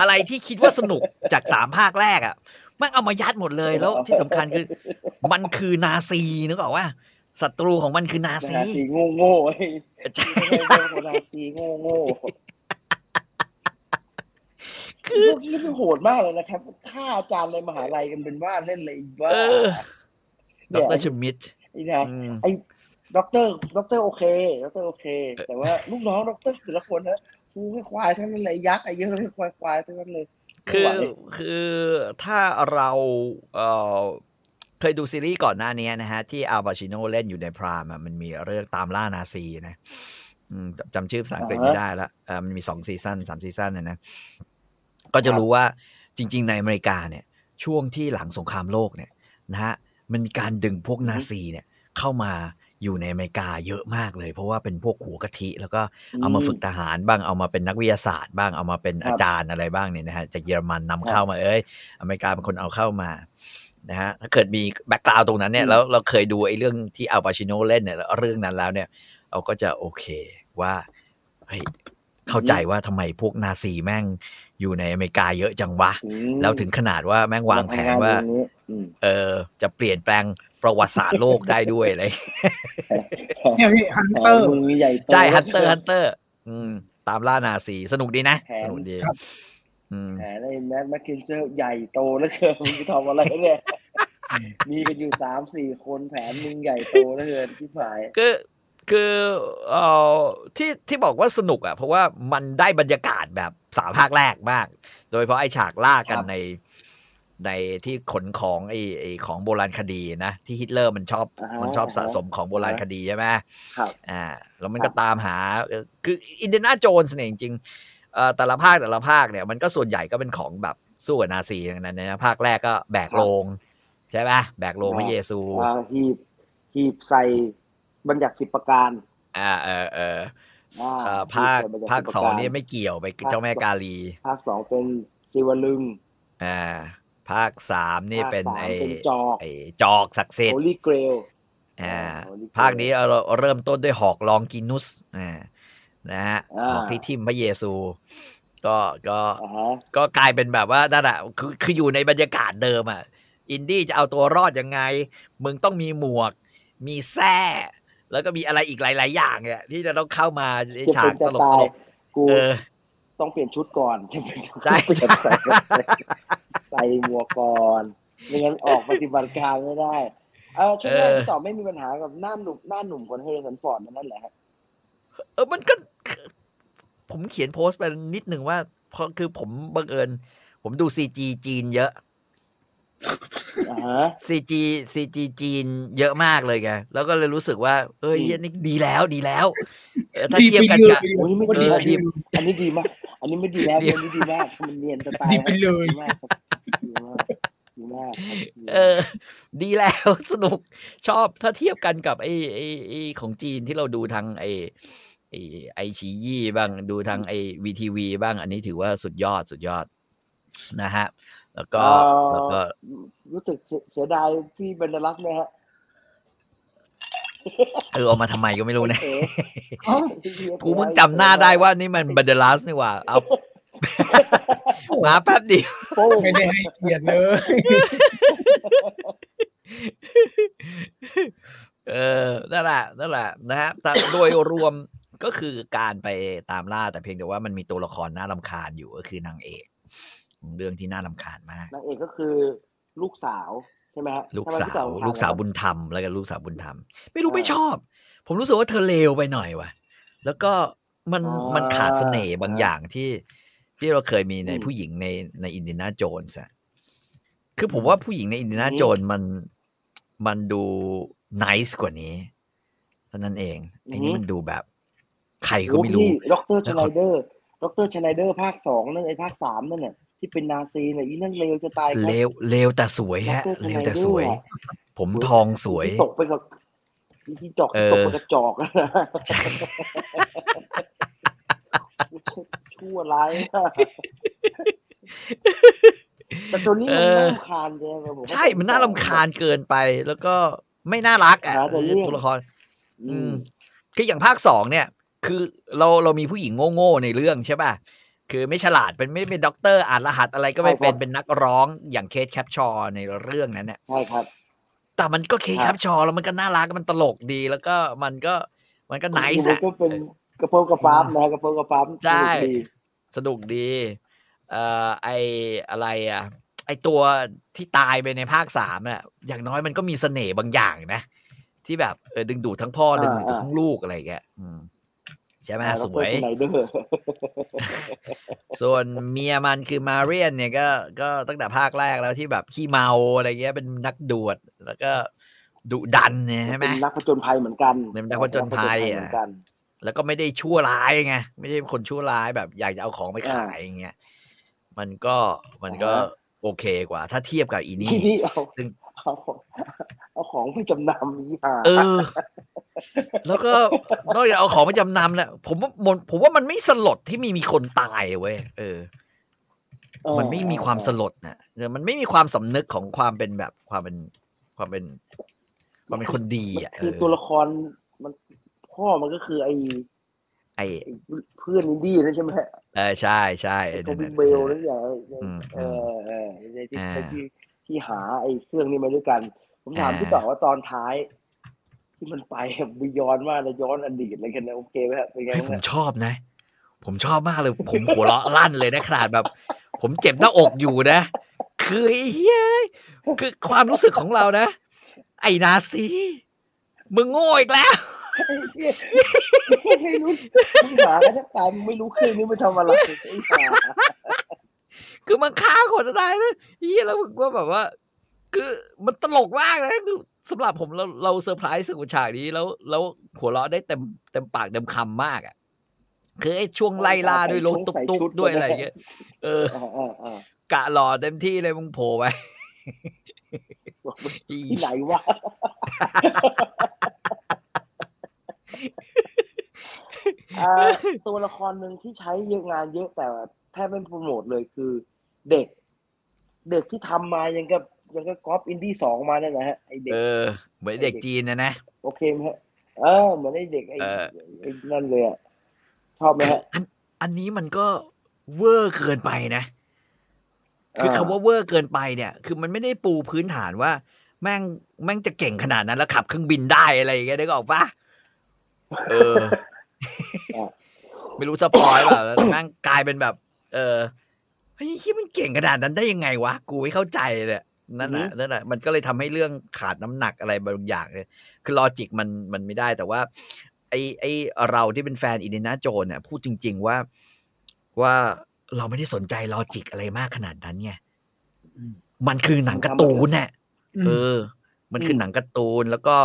อะไรที่คิดว่าสนุกจากสามภาคแรกอะมันเอามายัดหมดเลยแล้วที่สำคัญคือ มันคือนาซีนึกออกว่าศัตรูของมันคือนานาซีซีโง่โง่ๆไอ้ใช่ไม่ใช่คนนาซีโง่โง่ๆ คือพวกนี้มันโหดมากเลยนะครับฆ่าอาจารย์ในมหาลัยกันเป็นว่าเล่นเลยอีกว่าเออดเนี่ยรชมิดไอ้นะอืมไอ้ด็อกเตอร์ด็อกเตอร์โอเคด็อกเตอร์โอเค แต่ว่าลูกน้องด็อกเตอร์แต่ละคนนะกูไม่ควายทั้งนั้นเลยยักษ์ไอ้เยอะเลยควายควายทั้งนั้นเลย คือไม่ไหวคือถ้าเราเอ่อเคยดูซีรีส์ก่อนหน้านี้นะฮะ ที่ Al Pacino เล่นอยู่ใน Prime อะมันมีเรื่องตามล่านาซีนะอืมจำจำชื่อภาษาอังกฤษไม่ได้ละเออมันมีสอง season สาม season นะนะ ก็จะรู้ว่าจริง ๆ ในอเมริกาเนี่ยช่วงที่หลังสงครามโลกเนี่ยนะฮะมันมีการดึงพวกนาซีเนี่ยเข้ามาอยู่ในอเมริกาเยอะมากเลย เพราะว่าเป็นพวกหัวกะทิ แล้วก็เอามาฝึกทหารบ้างเอามาเป็นนักวิทยาศาสตร์บ้างเอามาเป็นครับอาจารย์อะไรบ้างเนี่ยนะฮะจากเยอรมันนำเข้ามาเอ้ยอเมริกาเป็นคนเอาเข้ามานะฮะถ้าเกิดมีแบ็กกราวตรงนั้นเนี่ยอืมแล้วเราเคยดูไอ้เรื่องที่อัลปาชิโนเล่นเนี่ยเรื่องนั้นแล้วเนี่ย เราก็จะโอเคว่าเฮ้ยเข้าใจว่าทำไมพวกนาซีแม่ง อยู่ในอเมริกาเยอะจังวะอืมแล้วถึงขนาดว่าแม่งวางแผนว่าทำงนอย่งนี้อืมเออ จะเปลี่ยนแปลงประวัติศาสตร์โลกได้ด้วยอะไรเนี่ยพี่ Hunter แผนมันใหญ่โตใช่ Hunter Hunter อืม ตามล่านาซีสนุกดีนะแผนสนุกดีครับอืมแผนไอ้ Mads Mikkelsen ใหญ่โตแล้วเกินมึงจะทำอะไรเนี่ยมีกันอยู่สามสี่คนแผนมึงใหญ่โตแล้วเกินที่หายคือ คือเอ่อที่ที่บอกว่าสนุกอะ เพราะว่ามันได้บรรยากาศแบบสามภาคแรกมาก โดยเฉพาะไอ้ฉากล่ากันครับในในที่ขนของไอ้ไอ้ของโบราณคดีนะที่ฮิตเลอร์มันชอบอ่าฮะมันชอบสะสมของโบราณคดีใช่ไหมครับอ่าแล้วมันครัก็บตามหาเอ่อคืออินเด n นาโจนส์เนี่ยจริงๆเอ่อแต่ละภาคแต่ละภาคเนี่ยมันก็ส่วนใหญ่ก็เป็นของแบบสู้กับนาซีทั้งนั้นนะภาคแรกก็แบกโลงใช่ไหมแบกโลงพระเยซูอ่าหีบหีบใส่ บัญญัติสิบประการ อ่า เออเอออ่าเอ่อภาคที่เป็นภาคประสองการนี่ไม่เกี่ยวไปภาคเจ้าแม่สองกาลี ภาคสองเป็นศิวลึง อ่า ภาคสามนี่ภาคเป็นสามไอเป็นจอกไอจอกศักดิ์สิทโฮธิ์ลี่เกรลอ่าอ่า Holy Grail ภาคนี้เราเริ่มต้นด้วยหอกลองกินุส อ่า นะฮะอ่าหอกที่ทิมพระเยซู ก็ก็อ่าฮะก็กลายเป็นแบบว่านั่นแหะคือคืออยู่ในบรรยากาศเดิมอะ อินดี้จะเอาตัวรอดยังไง มึงต้องมีหมวก มีแส้ แล้วก็มีอะไรอีกหลาย ๆ อย่างเนี่ยที่จะต้องเข้ามาในจะฉาเป็กนตจะลกตาตยลกกูเออต้องเปลี่ยนชุดก่อนจะเป็นใช่เปลี่ยนใส่ใส่หมวกก่อนไม่งั้นออกปฏิบัติการไม่ได้เออช่วงแรกเออพี่ต่อไม่มีปัญหากับหน้าหนุ่มหน้าหนุ่มคนแฮร์ริสันฟอร์ดนั่นแหละฮะเออมันก็ ผมเขียนโพสต์ไปนิดหนึ่งว่าเพราะคือผมบังเอิญผมดูซีจีจีนเยอะอ่าฮะ ซีจีซีจีจีนเยอะมากเลยไงแล้วก็เลยรู้สึกว่า เอ้ยอืมเหี้ยนี่ดีแล้วดีแล้วเออถ้าดีเทียบไปกันเลยกับโอ้ยไม่วันดีนี้อันดีนี้อันนี้ดีมาก อันนี้ไม่ดีแล้วดีอันนี้ดีมากมันเนียนจะตายดีไปเลยดีมากครับดีมากดีมากครับดีมากเออ ดีแล้วสนุกชอบถ้าเทียบกันกับไอ้ไอ้ไอ้ของจีนที่เราดูทางไอ้ไอ้ไอชียี่บ้างดูทางไอ้วีทีวีบ้างอันนี้ถือว่าสุดยอดสุดยอดนะฮะ แล้วก็เอ่อแล้วก็ รู้สึกเสียเสียดายพี่เบนเดลัสไหมฮะเออเอามาทำไมก็ไม่รู้นะเอ๋กูเพิ่งจำหน้าได้ว่านี่มันบันเดลัสนี่หว่า เอามาแป๊บเดียวโป้งไม่ได้ให้เกียรติเลย เออนั่นแหละนั่นแหละนะฮะแต่โดยรวมก็คือการไปตามล่าแต่เพียงแต่ว่ามันมีตัวละครน่ารำคาญอยู่ก็คือนางเอก เรื่องที่น่ารำคาญมากนางเอกก็คือลูกสาวใช่ไหมฮะลูกทำไมสาพี่ต่วอถมลูกสาวอะบุญธรรมแล้วกันลูกสาวบุญธรรม ไม่รู้อ่าไม่ชอบ ผมรู้สึกว่าเธอเลวไปหน่อยว่ะ แล้วก็มันอ่ามัมันขาดเสน่ห์บางอ่าอย่างที่ที่เราเคยมีในอืมผู้หญิงในในอินเดียนาโจนส์อะคือผมว่าผู้หญิงในอินเดียนาอืมโจนส์มันมันดูน i c e กว่านี้เท่านั้นเองไอ้นี่มันดูแบบ ใครก็ไม่รู้ด็อกเตอร์แล้ชวไนเขาเดอร์ด็อกเตอร์ชไนเดอร์ภาคสองนั่นไอ้ภาคสามนั่นน่ะ ที่เป็นนาซีน่ะอีนั่นเลวจะตายครับเลวเลวแต่สวยฮะดรเลวแต่ Schneider สวยอะผมทองสวยที่ตกไปกับที่จอกเออตกไปกระจอกอะชั่วร้ายมากแต่ตัวนี้มันน่ารำคาญเลยครับผมใช่มันน่ารำคาญเกินไป แล้วก็ไม่น่ารักอะหาแต่เรื่องตัวละคร อือืมมคืออย่างภาคสองเนี่ย คือเราเรามีผู้หญิงโง่ๆในเรื่องใช่ป่ะ คือไม่ฉลาดเป็นไม่เป็นด็อกเตอร์อ่านรหัสอะไรก็ไม่เป็นเป็นนักร้องอย่างเคทแคปชอร์ในเรื่องนั้นเนี่ยใช่ครับ แต่มันก็เคทแคปชอร์ครับแล้วมันก็น่ารักมันตลกดีแล้วก็มันก็มันก็ nice มัอะก็เป็นกระโปรงกระปั๊มนะกระโปรงกระปั๊มใช่สนุกดีสนุกดีเอ่อไออะไรอะไอตัวที่ตายไปในภาคสามอะอย่างน้อยมันก็มีเสน่ห์บางอย่างนะ ที่แบบเออดึงดูดทั้งพ่อดึงดูดทั้งลูกอะไรอย่างเงี้ยอืม ใช่ไหมอ่าสวยดรชไนเดอร์ส่วนเมียมันคือมาเรียนเนี่ยก็ก็ตั้งแต่ภาคแรกแล้วที่แบบขี้เมาอะไรเงี้ยเป็นนักดวดแล้วก็ดุดันเนี่ยใช่ไหมเป็นนักผจญภัยเหมือนกันเป็นนักผจญภัยอะเหมือนกันแล้วก็ไม่ได้ชั่วร้ายไงไม่ใช่คนชั่วร้ายแบบอยากจะเอาของไปขายอย่างเงี้ยมันก็มันก็อ่าฮะโอเคกว่า ถ้าเทียบกับอีนี่ที่นี่เอาซึ่ง เอาของเอาของไปจำนำนี่ค่ะเออ แล้วก็นอกจากเอาของไปจำนำแล้วผมว่ามันผมว่ามันไม่สลดที่มีมีคนตายเว้ยเออ มันไม่มีความสลดนะเออมันไม่มีความสำนึกของความเป็นแบบความเป็นความเป็นความเป็นคนดีอะคือเออตัวละครมันพ่อมันก็คือไอ้ไอ้ไอ้เพื่อนอินดี้นั่นใช่ไหมเออใช่ใช่ไอ้ไอ้โทนั่นบี้น่ะเบลนั่นอย่างอืมเออเออในที่อ่า ที่ที่หาไอ้เครื่องนี้มาด้วยกัน ผมถามอ่าพี่ต่อว่าตอนท้าย ที่มันไปบิยอนมากเลยย้อนอดีตอะไรกันนะโอเคไหมฮะเป็นไงเฮ้ยบ้างผมฮะชอบนะ ผมชอบมากเลย ผมหัวเราะลั่นเลยนะขนาดแบบ ผมเจ็บหน้าอกอยู่นะ คือไอ้เฮ้ยคือความรู้สึกของเรานะ ไอ้นาซีมึงโง่อีกแล้วไม่รู้มึงหากันแทบตายมึงไม่รู้เครื่องนี้มันทำอะไรไอ้ห่า คือมันฆ่าคนตายนะเฮียแล้วมึงก็แบบว่า คือมันตลกมากนะคือสำหรับผมเราเราเซอร์ไพรส์กับฉากนี้แล้ว แล้วหัวเราะได้เต็มเต็มปากเต็มคำมากอะคือไอ้ช่วงไล่ล่าด้วยรถตุ๊กตุ๊กด้วยอะไรอย่างเงี้ยเอออ่าอ่าอ่ากะหล่อเต็มที่เลยมึงโผล่ไปบอกว่าอีที่ไหนวะอ่าตัวละครหนึ่งที่ใช้เยอะงานเยอะแต่ แทบไม่โปรโมทเลยคือเด็ก เด็กที่ทำมายังกับยังก็กอล์ฟอินดี้สองมาเนี่ยนะฮะไอเด็กเออเหมือนเด็กจีนนะนะโอเคไหมฮะเออเหมือนไอเด็กไอเออไอนั่นเลยอะชอบไหมฮะอันอันนี้มันก็เวอร์เกินไปนะ คืออ่าคำว่าเวอร์เกินไปเนี่ย คือมันไม่ได้ปูพื้นฐานว่า แม่งแม่งจะเก่งขนาดนั้นแล้วขับเครื่องบินได้อะไรอย่างเงี้ยได้ก็ออกปะเออ ไม่รู้ spoil เปล่าแล้วแม่งกลายเป็นแบบ เออเฮ้ยที่มันเก่งขนาดนั้นได้ยังไงวะ กูไม่เข้าใจเลยนั่นแหละนั่นแหละมันก็เลยทำให้เรื่องขาดน้ำหนักอะไรบางอย่างเลยคือ logic มันมันไม่ได้แต่ว่า ไอไอเราที่เป็นแฟนอินเดียนาโจนส์เนี่ยพูดจริง ๆว่าว่าเราไม่ได้สนใจ logic อะไรมากขนาดนั้นไงอืมมันคือหนังการ์ตูนเนี่ยเออ มันคือหนังการ์ตูนแล้วก็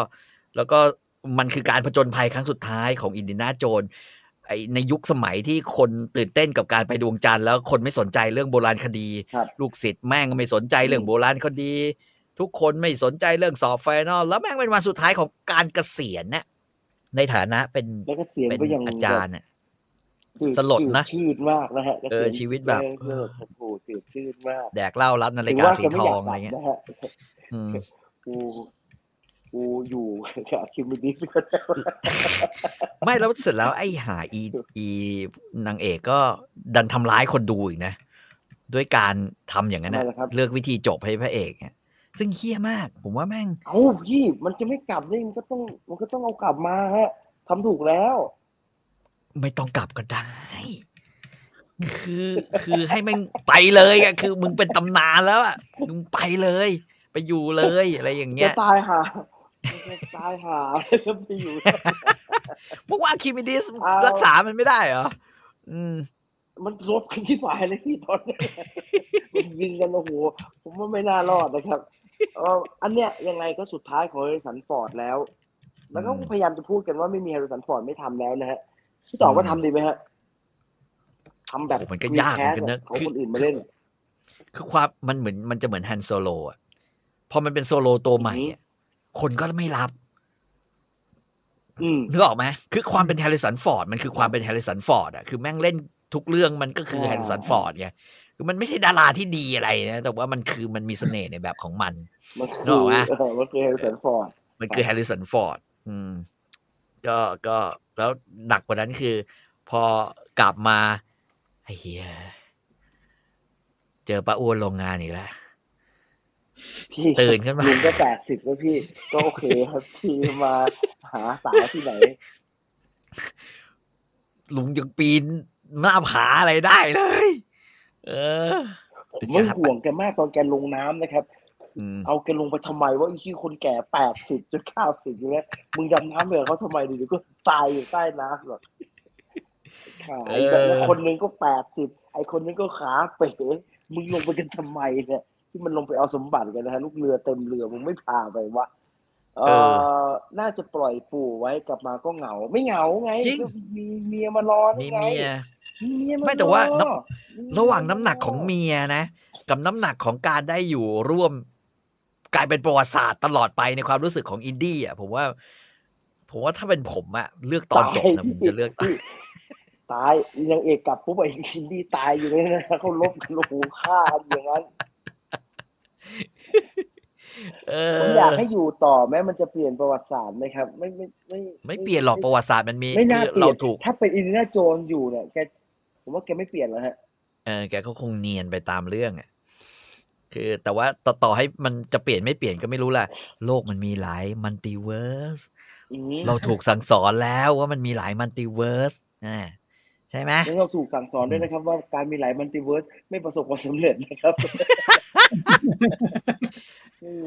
แล้วก็มันคือการผจญภัยครั้งสุดท้ายของอินเดียนาโจน ไอในยุคสมัยที่คนตื่นเต้นกับการไปดวงจันทร์แล้วคนไม่สนใจเรื่องโบราณคดีครับลูกศิษย์แม่งก็ไม่สนใจเรื่องอืมโบราณคดี ทุกคนไม่สนใจเรื่องสอบไฟนอลแล้วแม่งเป็นวันสุดท้ายของการเกษียณเนี่ยในฐานะเป็นแล้วก็เสียงเป็นก็ยังอาจารย์เนี่ยจืสลดนะจืชืดมากนะฮะเออชีวิตแบบเลิกพูดจืดชืดมาก แดกเหล้ารับนาฬิถึงกาว่าสีจะไม่ทอยาอกงกอะไรลับเงี้ยนะฮะอืม กูกูอยู่กับคิมมิดิสก็ได้ไม่แล้วเสร็จแล้วไอ้หาอีอีนางเอกก็ดันทำร้ายคนดูอีกนะ ด้วยการทำอย่างนั้นนะทำไมล่ะครับเลือกวิธีจบให้พระเอกเนี่ยซึ่งเฮี้ยมาก ผมว่าแม่ง เอ้าพี่ มันจะไม่กลับนี่มันก็ต้อง มันก็ต้องเอากลับมาฮะทำถูกแล้ว ไม่ต้องกลับก็ได้ คือคือให้แม่งไปเลยอะคือ มึงเป็นตำนานแล้วอะมึงไปเลย ไปอยู่เลยอะไรอย่างเงี้จะยตายหาจะ ตายหาจะไปอยู่พวกว่าคิมิดิสเอารักษามันไม่ได้เหรออืม มันลบกันที่ฝ่ายเลยพี่ตอนนี้มันยิงกันโอ้โหผมว่าไม่น่ารอดนะครับเอ่ออันเนี้ยยังไงก็สุดท้ายของแฮร์ริสันฟอร์ดแล้ว แล้วก็อืมพยายามจะพูดกันว่าไม่มีแฮร์ริสันฟอร์ดไม่ทำแล้วนะฮะพี่ต่อว่าทำดีไหมฮะทำแบบโอ้มันก็ยากเหมือนกันนะของคือคนอื่นมาเล่น คือความมันเหมือนมันจะเหมือนแฮนโซโลอะพอมันเป็นโซโลตัวใหม่อะ คนก็ไม่รับอืมนึกออกไหมคือความเป็นแฮร์ริสันฟอร์ดมันคือความเป็นแฮร์ริสันฟอร์ดอะคือแม่งเล่นทุกเรื่องมันก็คืออ่าแฮร์ริสันฟอร์ดไงคือมันไม่ใช่ดาราที่ดีอะไรนะแต่ว่ามันคือมันมีเสน่ห์ในแบบของมันมันคือนึกอออกไหมเออมันคือแฮร์ริสันฟอร์ดมันคือแฮร์ริสันฟอร์ดอืม ก็ก็แล้วหนักกว่านั้นคือ พอกลับมาไอ้เฮียเจอป้าอ้วนโรงงานอีกแล้ว พี่ตื่นขึ้นมาลุงก็แปดสิบแล้วพี่ ก็โอเคครับพี่มาหาสาวที่ไหนลุงยังปีนหน้าผาอะไรได้เลย เออ ผมไม่ห่วงแกมากตอนแกลงน้ำนะครับอืมเอาแกลงไปทำไมว่าไอ้ที่คนแก่แปดสิบจนเก้าสิบอยู่แล้วมึงดำน้ำไปกับเขาทำไมดีๆก็ตายอยู่ใต้น้ำหรอกขายแบบนั้นคนหนึงก็แปดสิบไอ้คนนึงก็ขาเป๋มึงลงไปกันทำไมเนี่ย ที่มันลงไปเอาสมบัติกันนะฮะลูกเรือเต็มเรือมึงไม่พาไปวะเออ น่าจะปล่อยปู่ไว้กลับมาก็เหงา ไม่เหงาไงจริงก็มีเมียมารอมีนี่ไงเมียมีเมียมารอไม่แต่ว่าน้มีเมียระหว่างน้ำหนักของเมียนะ กับน้ำหนักของการได้อยู่ร่วม กลายเป็นประวัติศาสตร์ตลอดไปในความรู้สึกของอินดี้อะผมว่า ผมว่าถ้าเป็นผมอะเลือกตอนจบนะผมจะเลือกตอนตายยังเอกกลับปุ๊บไอ้ชินดี้ตายอยู่เลยนะเขาลบกันโอ้โหฆ่ากันอย่างนั้นเอ ผมอยากให้อยู่ต่อแม้มันจะเปลี่ยนประวัติศาสตร์ไหมครับ ไม่ไม่ไม่ไม่เปลี่ยนหรอกประวัติศาสตร์มันมีไม่น่าคือเปลี่เรายนถูกถ้าเป็นอินเดียนาโจนส์อยู่เนี่ยแกผมว่าแกไม่เปลี่ยนแล้วฮะเออแกก็คงเนียนไปตามเรื่องอะคือแต่ว่าต่อต่อให้มันจะเปลี่ยนไม่เปลี่ยนก็ไม่รู้แหละโลกมันมีหลายมัลติเวิร์สอืมเราถูกสั่งสอนแล้วว่ามันมีหลาย multiverse อ่าใช่ไหมแล้วเราถูกสั่งสอนด้วยนะครับ ว่าการมีหลาย multiverse ไม่ประสบความสำเร็จนะครับ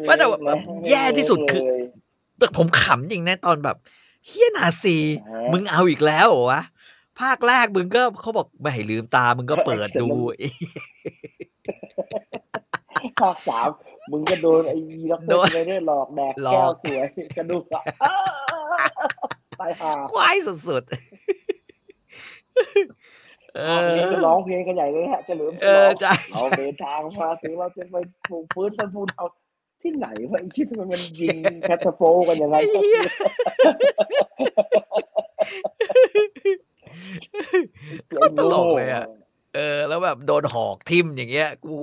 ว่าแต่ว่าแย่ที่สุดคือเลยแต่ผมขำจริงนะตอนแบบเฮียนาซีฮะมึงเอาอีกแล้วเหรอวะภาคแรกมึงก็เขาบอกไม่ให้ลืมตา มึงก็เปิดดูภาคสามมึงก็โดนไอ้ล็อกโดเตอนร์ไรเดอร์หลอกแดกหลอกแก้วสวยกระดูกอะอ้าตายห่าควายสุดๆเอภาค นี้อร้องเพลงกันใหญ่เลยฮะเฉลิมฉเอลองใช่เราเดินทางมาถึงเราจะไปปลูกฟื้นฟันฟูเอาที่ไหนวะไอ้ชิดมันมันยิงแคทโฟกันยังไงไอ้เหี้ยโคตลกเลยอะเออ แล้วแบบโดนหอกทิมอย่างเงี้ย กู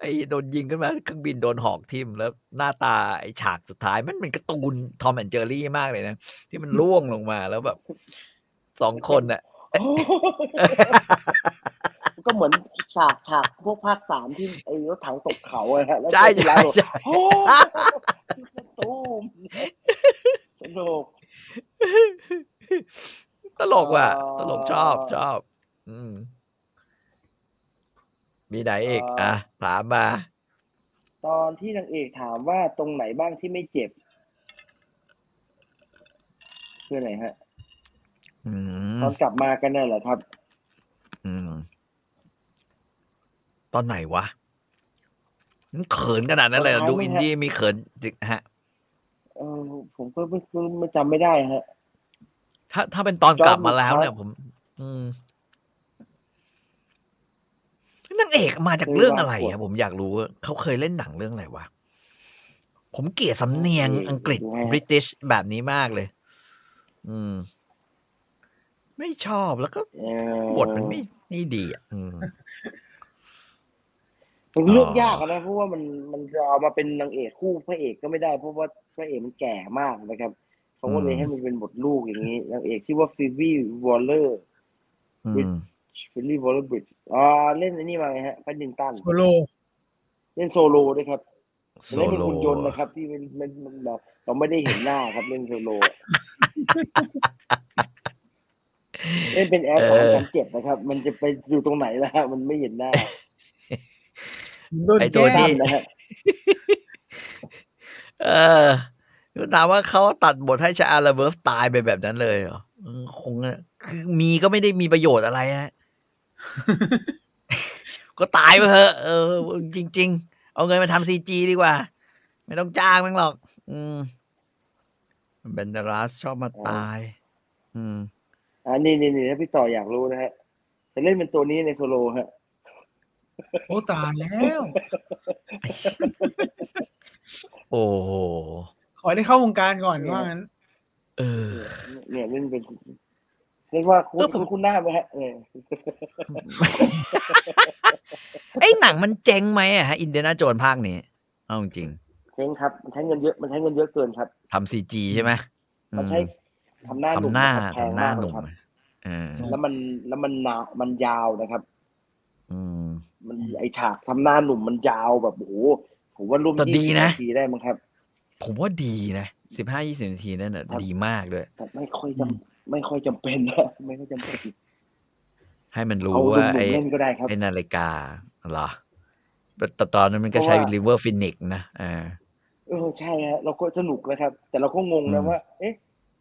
ไอ้โดนยิงขึ้นมาเครื่องบินโดนหอกทิมแล้วหน้าตาไอ้ฉากสุดท้ายมันเป็นการ์ตูนทอมแอนเจอรี่มากเลยนะ ที่มันล่วงลงมาแล้วแบบสองคนน่ะ ก็เหมือนฉากฉากพวกภาคสามที่ไอ้รถถังตกเขาอะฮะแล้วใช่เจอใช่ที่ร้านบอกใช่โอ้ตูมสนุกตลกว่ะอ๋อตลกชอบชอบ อืม มีไหนอีกอะถามมา ตอนที่นางเอกถามว่าตรงไหนบ้างที่ไม่เจ็บ คือไหนฮะอืม ตอนกลับมากันน่ะเหรอครับ อืม ตอนไหนวะมันเขินขนาดนั้นเลยเหรอตอนท้ายดูมั้อิงนฮะดี้มีเขินจริงฮะเออผมก็ไม่ไม่ไม่จำไม่ได้ฮะ ถ้าถ้าเป็นตอนกลับมาแล้วจอห์นเนี่ยลูคัสผม อืมนางเอกมาจากเรื่องอะไรเคยอะวางขวดผมอยากรู้ว่าเขาเคยเล่นหนังเรื่องอะไรวะผมเกลียดสำเนียงเอออังกฤษดูฮะบริติชแบบนี้มากเลย อืม ไม่ชอบแล้วก็เออบทมันไม่ไม่ดีอะอืมมันเลือกยากอะนะเพราะว่ามันมันจะเอามาเป็นนางเอกคู่พระเอกก็ไม่ได้ เพราะว่าพระเอกมันแก่มากนะครับเขาก็เลยให้มันเป็นบทลูกอย่างนี้นางเอกชื่อว่าฟิวีวอลเลอร์อืมฟิลลี่วอลเลอร์บริดจ์อ่าเล่นอันนี้มาไงฮะพันดินตันโซโลเล่นโซโลด้วยครับโซเล่นเป็นโลหุ่นยนต์นะครับ ที่มันมันมันเราเราไม่ได้เห็นหน้าครับเล่นโซโล เล่นเป็นแอร์สองสามเจ็ดนะครับ มันจะไปอยู่ตรงไหนล่ะฮะมันไม่เห็นหน้าโดนไอตัวแกล้ที่งนะฮะเออถามว่าเขาตัดบทให้ชาอาลาเบิร์ฟตายไปแบบนั้นเลยเหรอเออคงอะคือมีก็ไม่ได้มีประโยชน์อะไรฮะก็ตายไปเถอะเออ จริง ๆ เอาเงินมาทำซีจีดีกว่า ไม่ต้องจ้างมั้งหรอก อืมเบนเดรัสชอบมาตาย อืม อ่านี่นี่นี่ถ้าพี่ต่ออยากรู้นะฮะจะเล่นเป็นตัวนี้ในโซโลฮะโอ้ตายแล้ว โอ้โหขอได้เข้าวงการก่อนว่างั้น เออ เนี่ยเล่นเป็นเรียกว่าคุณเออผมคุณคุณหน้าไหมฮะเออไอ้หนังมันเจ๊งไหมอะฮะอินเดียนาโจนภาคนี้เอาจริงเจ๊งครับ มันใช้เงินเยอะมันใช้เงินเยอะเกินครับทำซีจีใช่ไหมมันใช้ ทำหน้าหนุ่มทำหน้านะครับแพงทำหน้ามากหเลนุ่ยมครับอะเออแล้วมันแล้วมันหนามันยาวนะครับ อืม มันไอฉากทำหน้าหนุ่มมันยาวแบบโอ้โหผมว่าร่วมแต่ดียี่สิบนะนาทีได้มั้งครับ ผมว่าดีนะสิบห้ายี่สิบนาทีนั่นน่ะครับดีมากด้วยแต่ไม่ค่อยจำไม่ค่อยจำเป็นนะไม่ค่อยจำเป็นให้มันรู้เอาหว่านุ่มไอ้ๆเล่นก็ได้ครับไอ้นาฬิกาเหรอแต่ตอนนั้นมันก็ใช้เพราะว่าริเวอร์ฟินิกนะเออเออใช่ฮะเราก็สนุกนะครับ แต่เราก็งงอืนะมว่า เอ๊ะ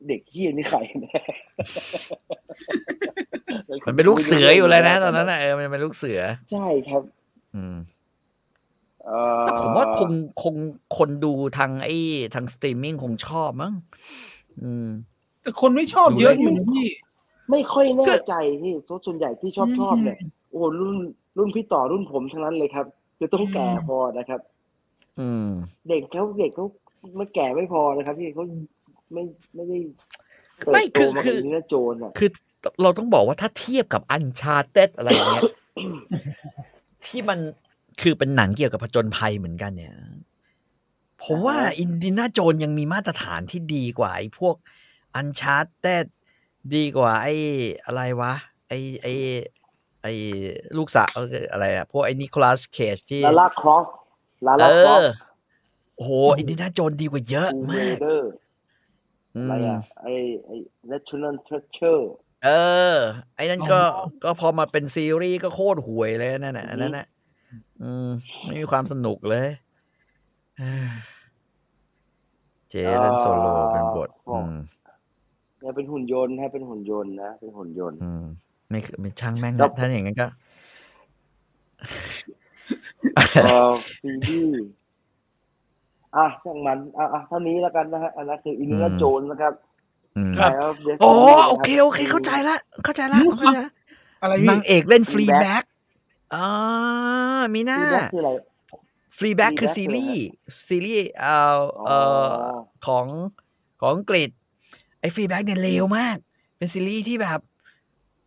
เด็กเฮียนี่ใครนะมันเป็นลูกเสืออยู่เลยนะ ตอนนั้นน่ะเออมันเป็นลูกเสือ ใช่ครับ อืมเอ่อแต่ผมว่าคงคงคนดูทางไอ้ทางสตรีมมิ่งคงชอบมั้งอืม แต่คนไม่ชอบเยอะอยู่นะพี่ ไม่ค่อยแน่ใจที่ส่วนใหญ่ที่ชอบอืมชอบเนี่ยโอ้รุ่นรุ่นพี่ต่อรุ่นผมทั้งนั้นเลยครับคือต้องแก่อืมพอนะครับ อืม เด็กเขาเด็กเขาไม่แก่ไม่พอนะครับที่เขา ไม่ไม่ได้เติไม่บโตคือมาคืกับออินเดียนาโจนอะคือเราต้องบอกว่าถ้าเทียบกับอันชาเต็ดอะไรอย่างเงี้ยที่มันคือเป็นหนังเกี่ยวกับผจญภัยเหมือนกันเนี่ย ผมว่าอ่าฮะอินดินาโจนยังมีมาตรฐานที่ดีกว่าไอ้พวกอันชาเต็ดดีกว่าไอ้อะไรวะ ไอ้ไอ้ไอ้ลูกสาวเอ่ออะไรอะพวกไอ้นิโคลัสเคจที่ลาล่าครอฟลาเอล่าครอฟอโอ้โหอินดินาโจนดีกว่าเยอะทูเรมากเด อร์อือะไรมอะไอไอ national treasure เออ ไอ้นั่นก็อ๋อก็พอมาเป็นซีรีส์ก็โคตรห่วยเลยนั่นน่ะอันนั้นน่ะอืม ไม่มีความสนุกเลยเอ้ยเจเล่นโซโลเป็นบทอืมเนี่ยเป็นหุ่นยนต์ให้เป็นหุ่นยนต์นะเป็นหุ่นยนต์ อืมไม่ไม่ช่างแม่งครันะบถ้าอย่างนั้นก็เออฟีบี้ อะช่างมันอะอะเท่านี้แล้วกันนะฮะอันนั้นคืออินเดียโจนนะครับอืมครับแล้ว Destiny โอ้นะครับโอเคโอเคเข้าใจละเข้าใจละเข้าใจละอะไรพี่นางเอกเล่นฟรี Fleabag แบ็กอ่ามีหน้า Feedback คืออะไรฟรีแบ็กคือ Fleabag ซีรีส์คือซีรีส์เอ่อเอ่อออของของอังกฤษไอ้ฟรีแบ็กเนี่ยเลวมาก เป็นซีรีส์ที่แบบ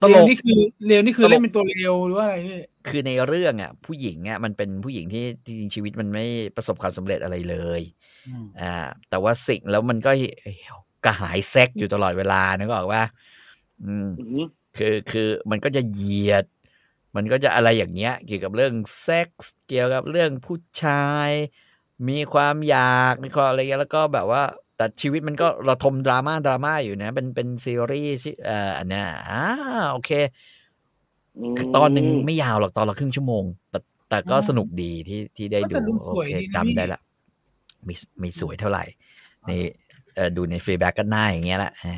ตเรีลยวกนี่คือเรียวนี่คือตลกเล่นเป็นตัวเรียวหรือว่าอะไรพี่คือในเรื่องอะ ผู้หญิงอะมันเป็นผู้หญิงที่จริงๆชีวิตมันไม่ประสบความสำเร็จอะไรเลยอ่าแต่ว่าสิ่งแล้วมันก็กระหายเซ็กอยู่ตลอดเวลานึกออกว่า อืมอือหือคือคือมันก็จะเหยียด มันก็จะอะไรอย่างเงี้ย เกี่ยวกับเรื่องเซ็กส์เกี่ยวกับเรื่องผู้ชาย มีความอยากมีความอะไรเงี้ยแล้วก็แบบว่า แต่ชีวิตมันก็ระทมดราม่าดราม่าอยู่นะ เป็นเป็นซีรีส์ที่เอ่ออันเนี้ยอ่าโอเคมคือตอนหนึ่งไม่ยาวหรอกตอนละครึ่งชั่วโมง แต่แต่ก็อ๋อสนุกดีที่ที่ได้ก็ดูแต่ดูสโอวยเคดีนะจำพี่ได้ละไม่ไม่สวยเท่าไหร่ในเอ่อดูใน Fleabag ก็หน้าอย่างเงี้ยแหละอ่า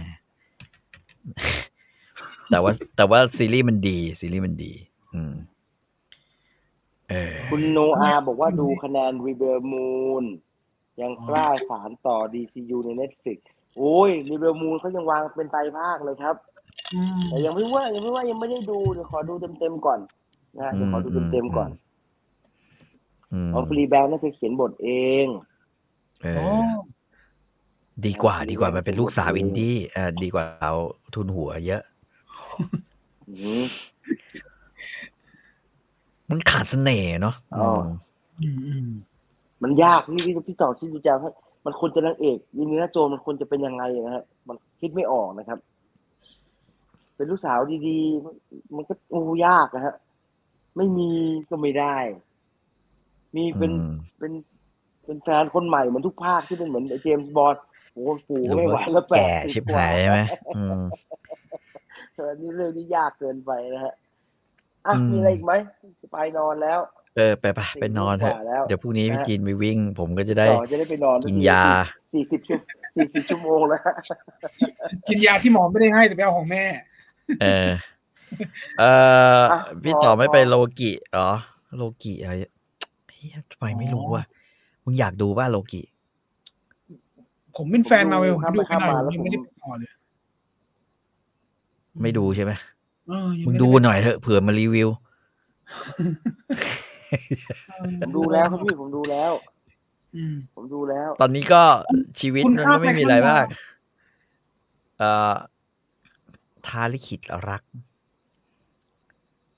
แต่ว่าแต่ว่าซีรีส์มันดี ซีรีส์มันดี อืมเออคุณโนอาบอกว่าดูคะแนน Rebel Moon ยังกล้าสานต่อ DCU ใน Netflix โอ้ย Rebel Moon เขายังวางเป็นไตรภาคเลยครับอืมแต่ยังไม่ว่ายังไม่ว่ายังไม่ได้ดูเดี๋ยวขอดูเต็มๆก่อนนะฮะเดี๋ยวขอดูเต็มๆก่อนอืมเอาฟรีแบงค์น่าจะเขียนบทเองเออ๋ออดีกว่า ดีกว่ามันเป็นลูกสาวอินดี้เออดีกว่าเอาทุนหัวเยอะอืมมันขาดเสน่ห์เนาะอ๋อ มอืมอืมมันยากพี่พี่พี่ต่อที่ดูจาว่ามันควรจะนางเอกยินดีนะโจรมันควรจะเป็นยังไงนะฮะมันคิดไม่ออกนะครับ เป็นลูกสาวดีๆ มันมันก็โอ้ยากนะฮะไม่มีก็ไม่ได้ มีเป็นอืมเป็นเป็นแฟนคนใหม่เหมือนทุกภาคที่เป็นเหมือนไอ้เจมส์บอลโอ้โหปู่ก็ไม่ไหวแล้วแปดแก่สิบชิบกว่าหายใช่ไหมอืมเออนี่เรื่องนี้ยากเกินไปนะฮะอะอืมมีอะไรอีกไหมจะไปนอนแล้ว เออ ไปไปไปนอนเถอะสี่ทุ่มกว่าแล้วเดี๋ยวพรุ่งนี้นะพี่ฮะจีนไปวิ่ง ผมก็จะได้ต่อจะได้ไปนอนกินยาสี่สิบชั่วสี่สิบชั่วโมงแล้ว กินยาที่หมอไม่ได้ให้แต่ไปเอาของแม่ เออ เอออะพี่พอต่อไม่ไปพอโลกิเหรอโลกิอะไรเฮียทำไมไม่รู้ว่ะมึงอยากดูป่ะโลกิ ผมเป็นแฟนมาเวลผมดูไปหน่อยครับยังไม่ได้ไปต่อเลยไม่ดูใช่ไหมเออยัมึงไไดูหน่อยเถอะเผื่อมารีวิว ผมดูแล้วครับพี่ผมดูแล้วอืมผมดูแล้ว ตอนนี้ก็ชีวิตคุณมันข้ามก็ไม่ไปมีอะไรข้างหน้ามาก เอ่อทาลิขิตรัก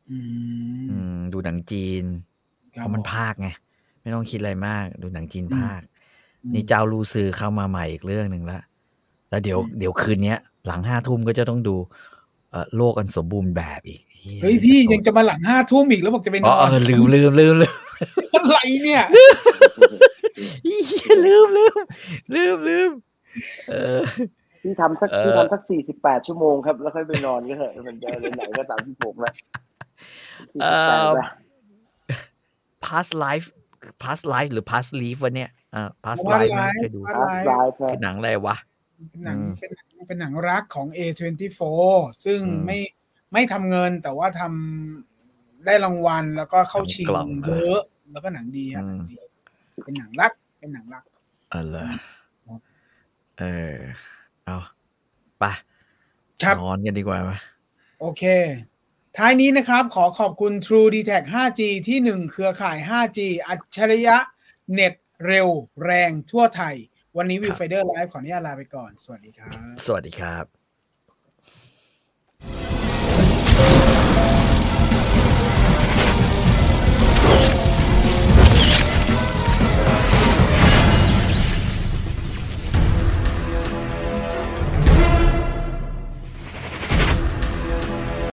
อือืมมดูหนังจีนคเพรับราะมันผภาคไงไม่ต้องคิดอะไรมาก ดูหนังจีนอืมภาคอืมนี่เจ้าลูซือเข้ามาใหม่อีกเรื่องหนึ่งละแล้วเดี๋ยวอืมเดี๋ยวคืนเนี้ย หลังห้าทุ่มก็จะต้องดูเอ่อ โลกอันสมบูรณ์แบบอีกเฮ้ยพี่ยังจะมาหลังห้าทุ่มอีกแล้วบอกจะไปนอ๋ออนเออลืมลืมลืมลืมอะไรเนี่ยเหี้ยลืมลืมลืมลืมเออพี่ทำสักเอ่อพี่ทำสักสี่สิบแปดชั่วโมงครับ แล้วค่อยไปนอนก็เถอะมันจะไหนๆก็ตามที่ผมแล้วเอ่อ48ละ past life past life หรือ past life วะเนี่ยอ่า past ว่า life ไลไม่เคยฟ์ดูว่าพาสไลไลฟ์ฟ์ครับคือหนังอะไรวะเป็นหนังอืมเป็นหนัง เป็นหนังรักของ A24 ซึ่งอืมไม่ไม่ทำเงินแต่ว่าทำได้รางวัลแล้วก็เข้าชิงทำกล่องเยอะแล้วก็หนังดีอะอืมหนังดีเป็นหนังรัก เป็นหนังรักเออเหรอครับเออเอาไปครับนอนกันดีกว่าปะโอเค ท้ายนี้นะครับ ขอขอบคุณ True d t a c 5G ที่1เครือข่าย 5G อัจฉริยะเน็ตเร็วแรงทั่วไทย วันนี้ Viewfinder Live ขออนุญาตลาไปก่อน สวัสดีครับ สวัสดีครับ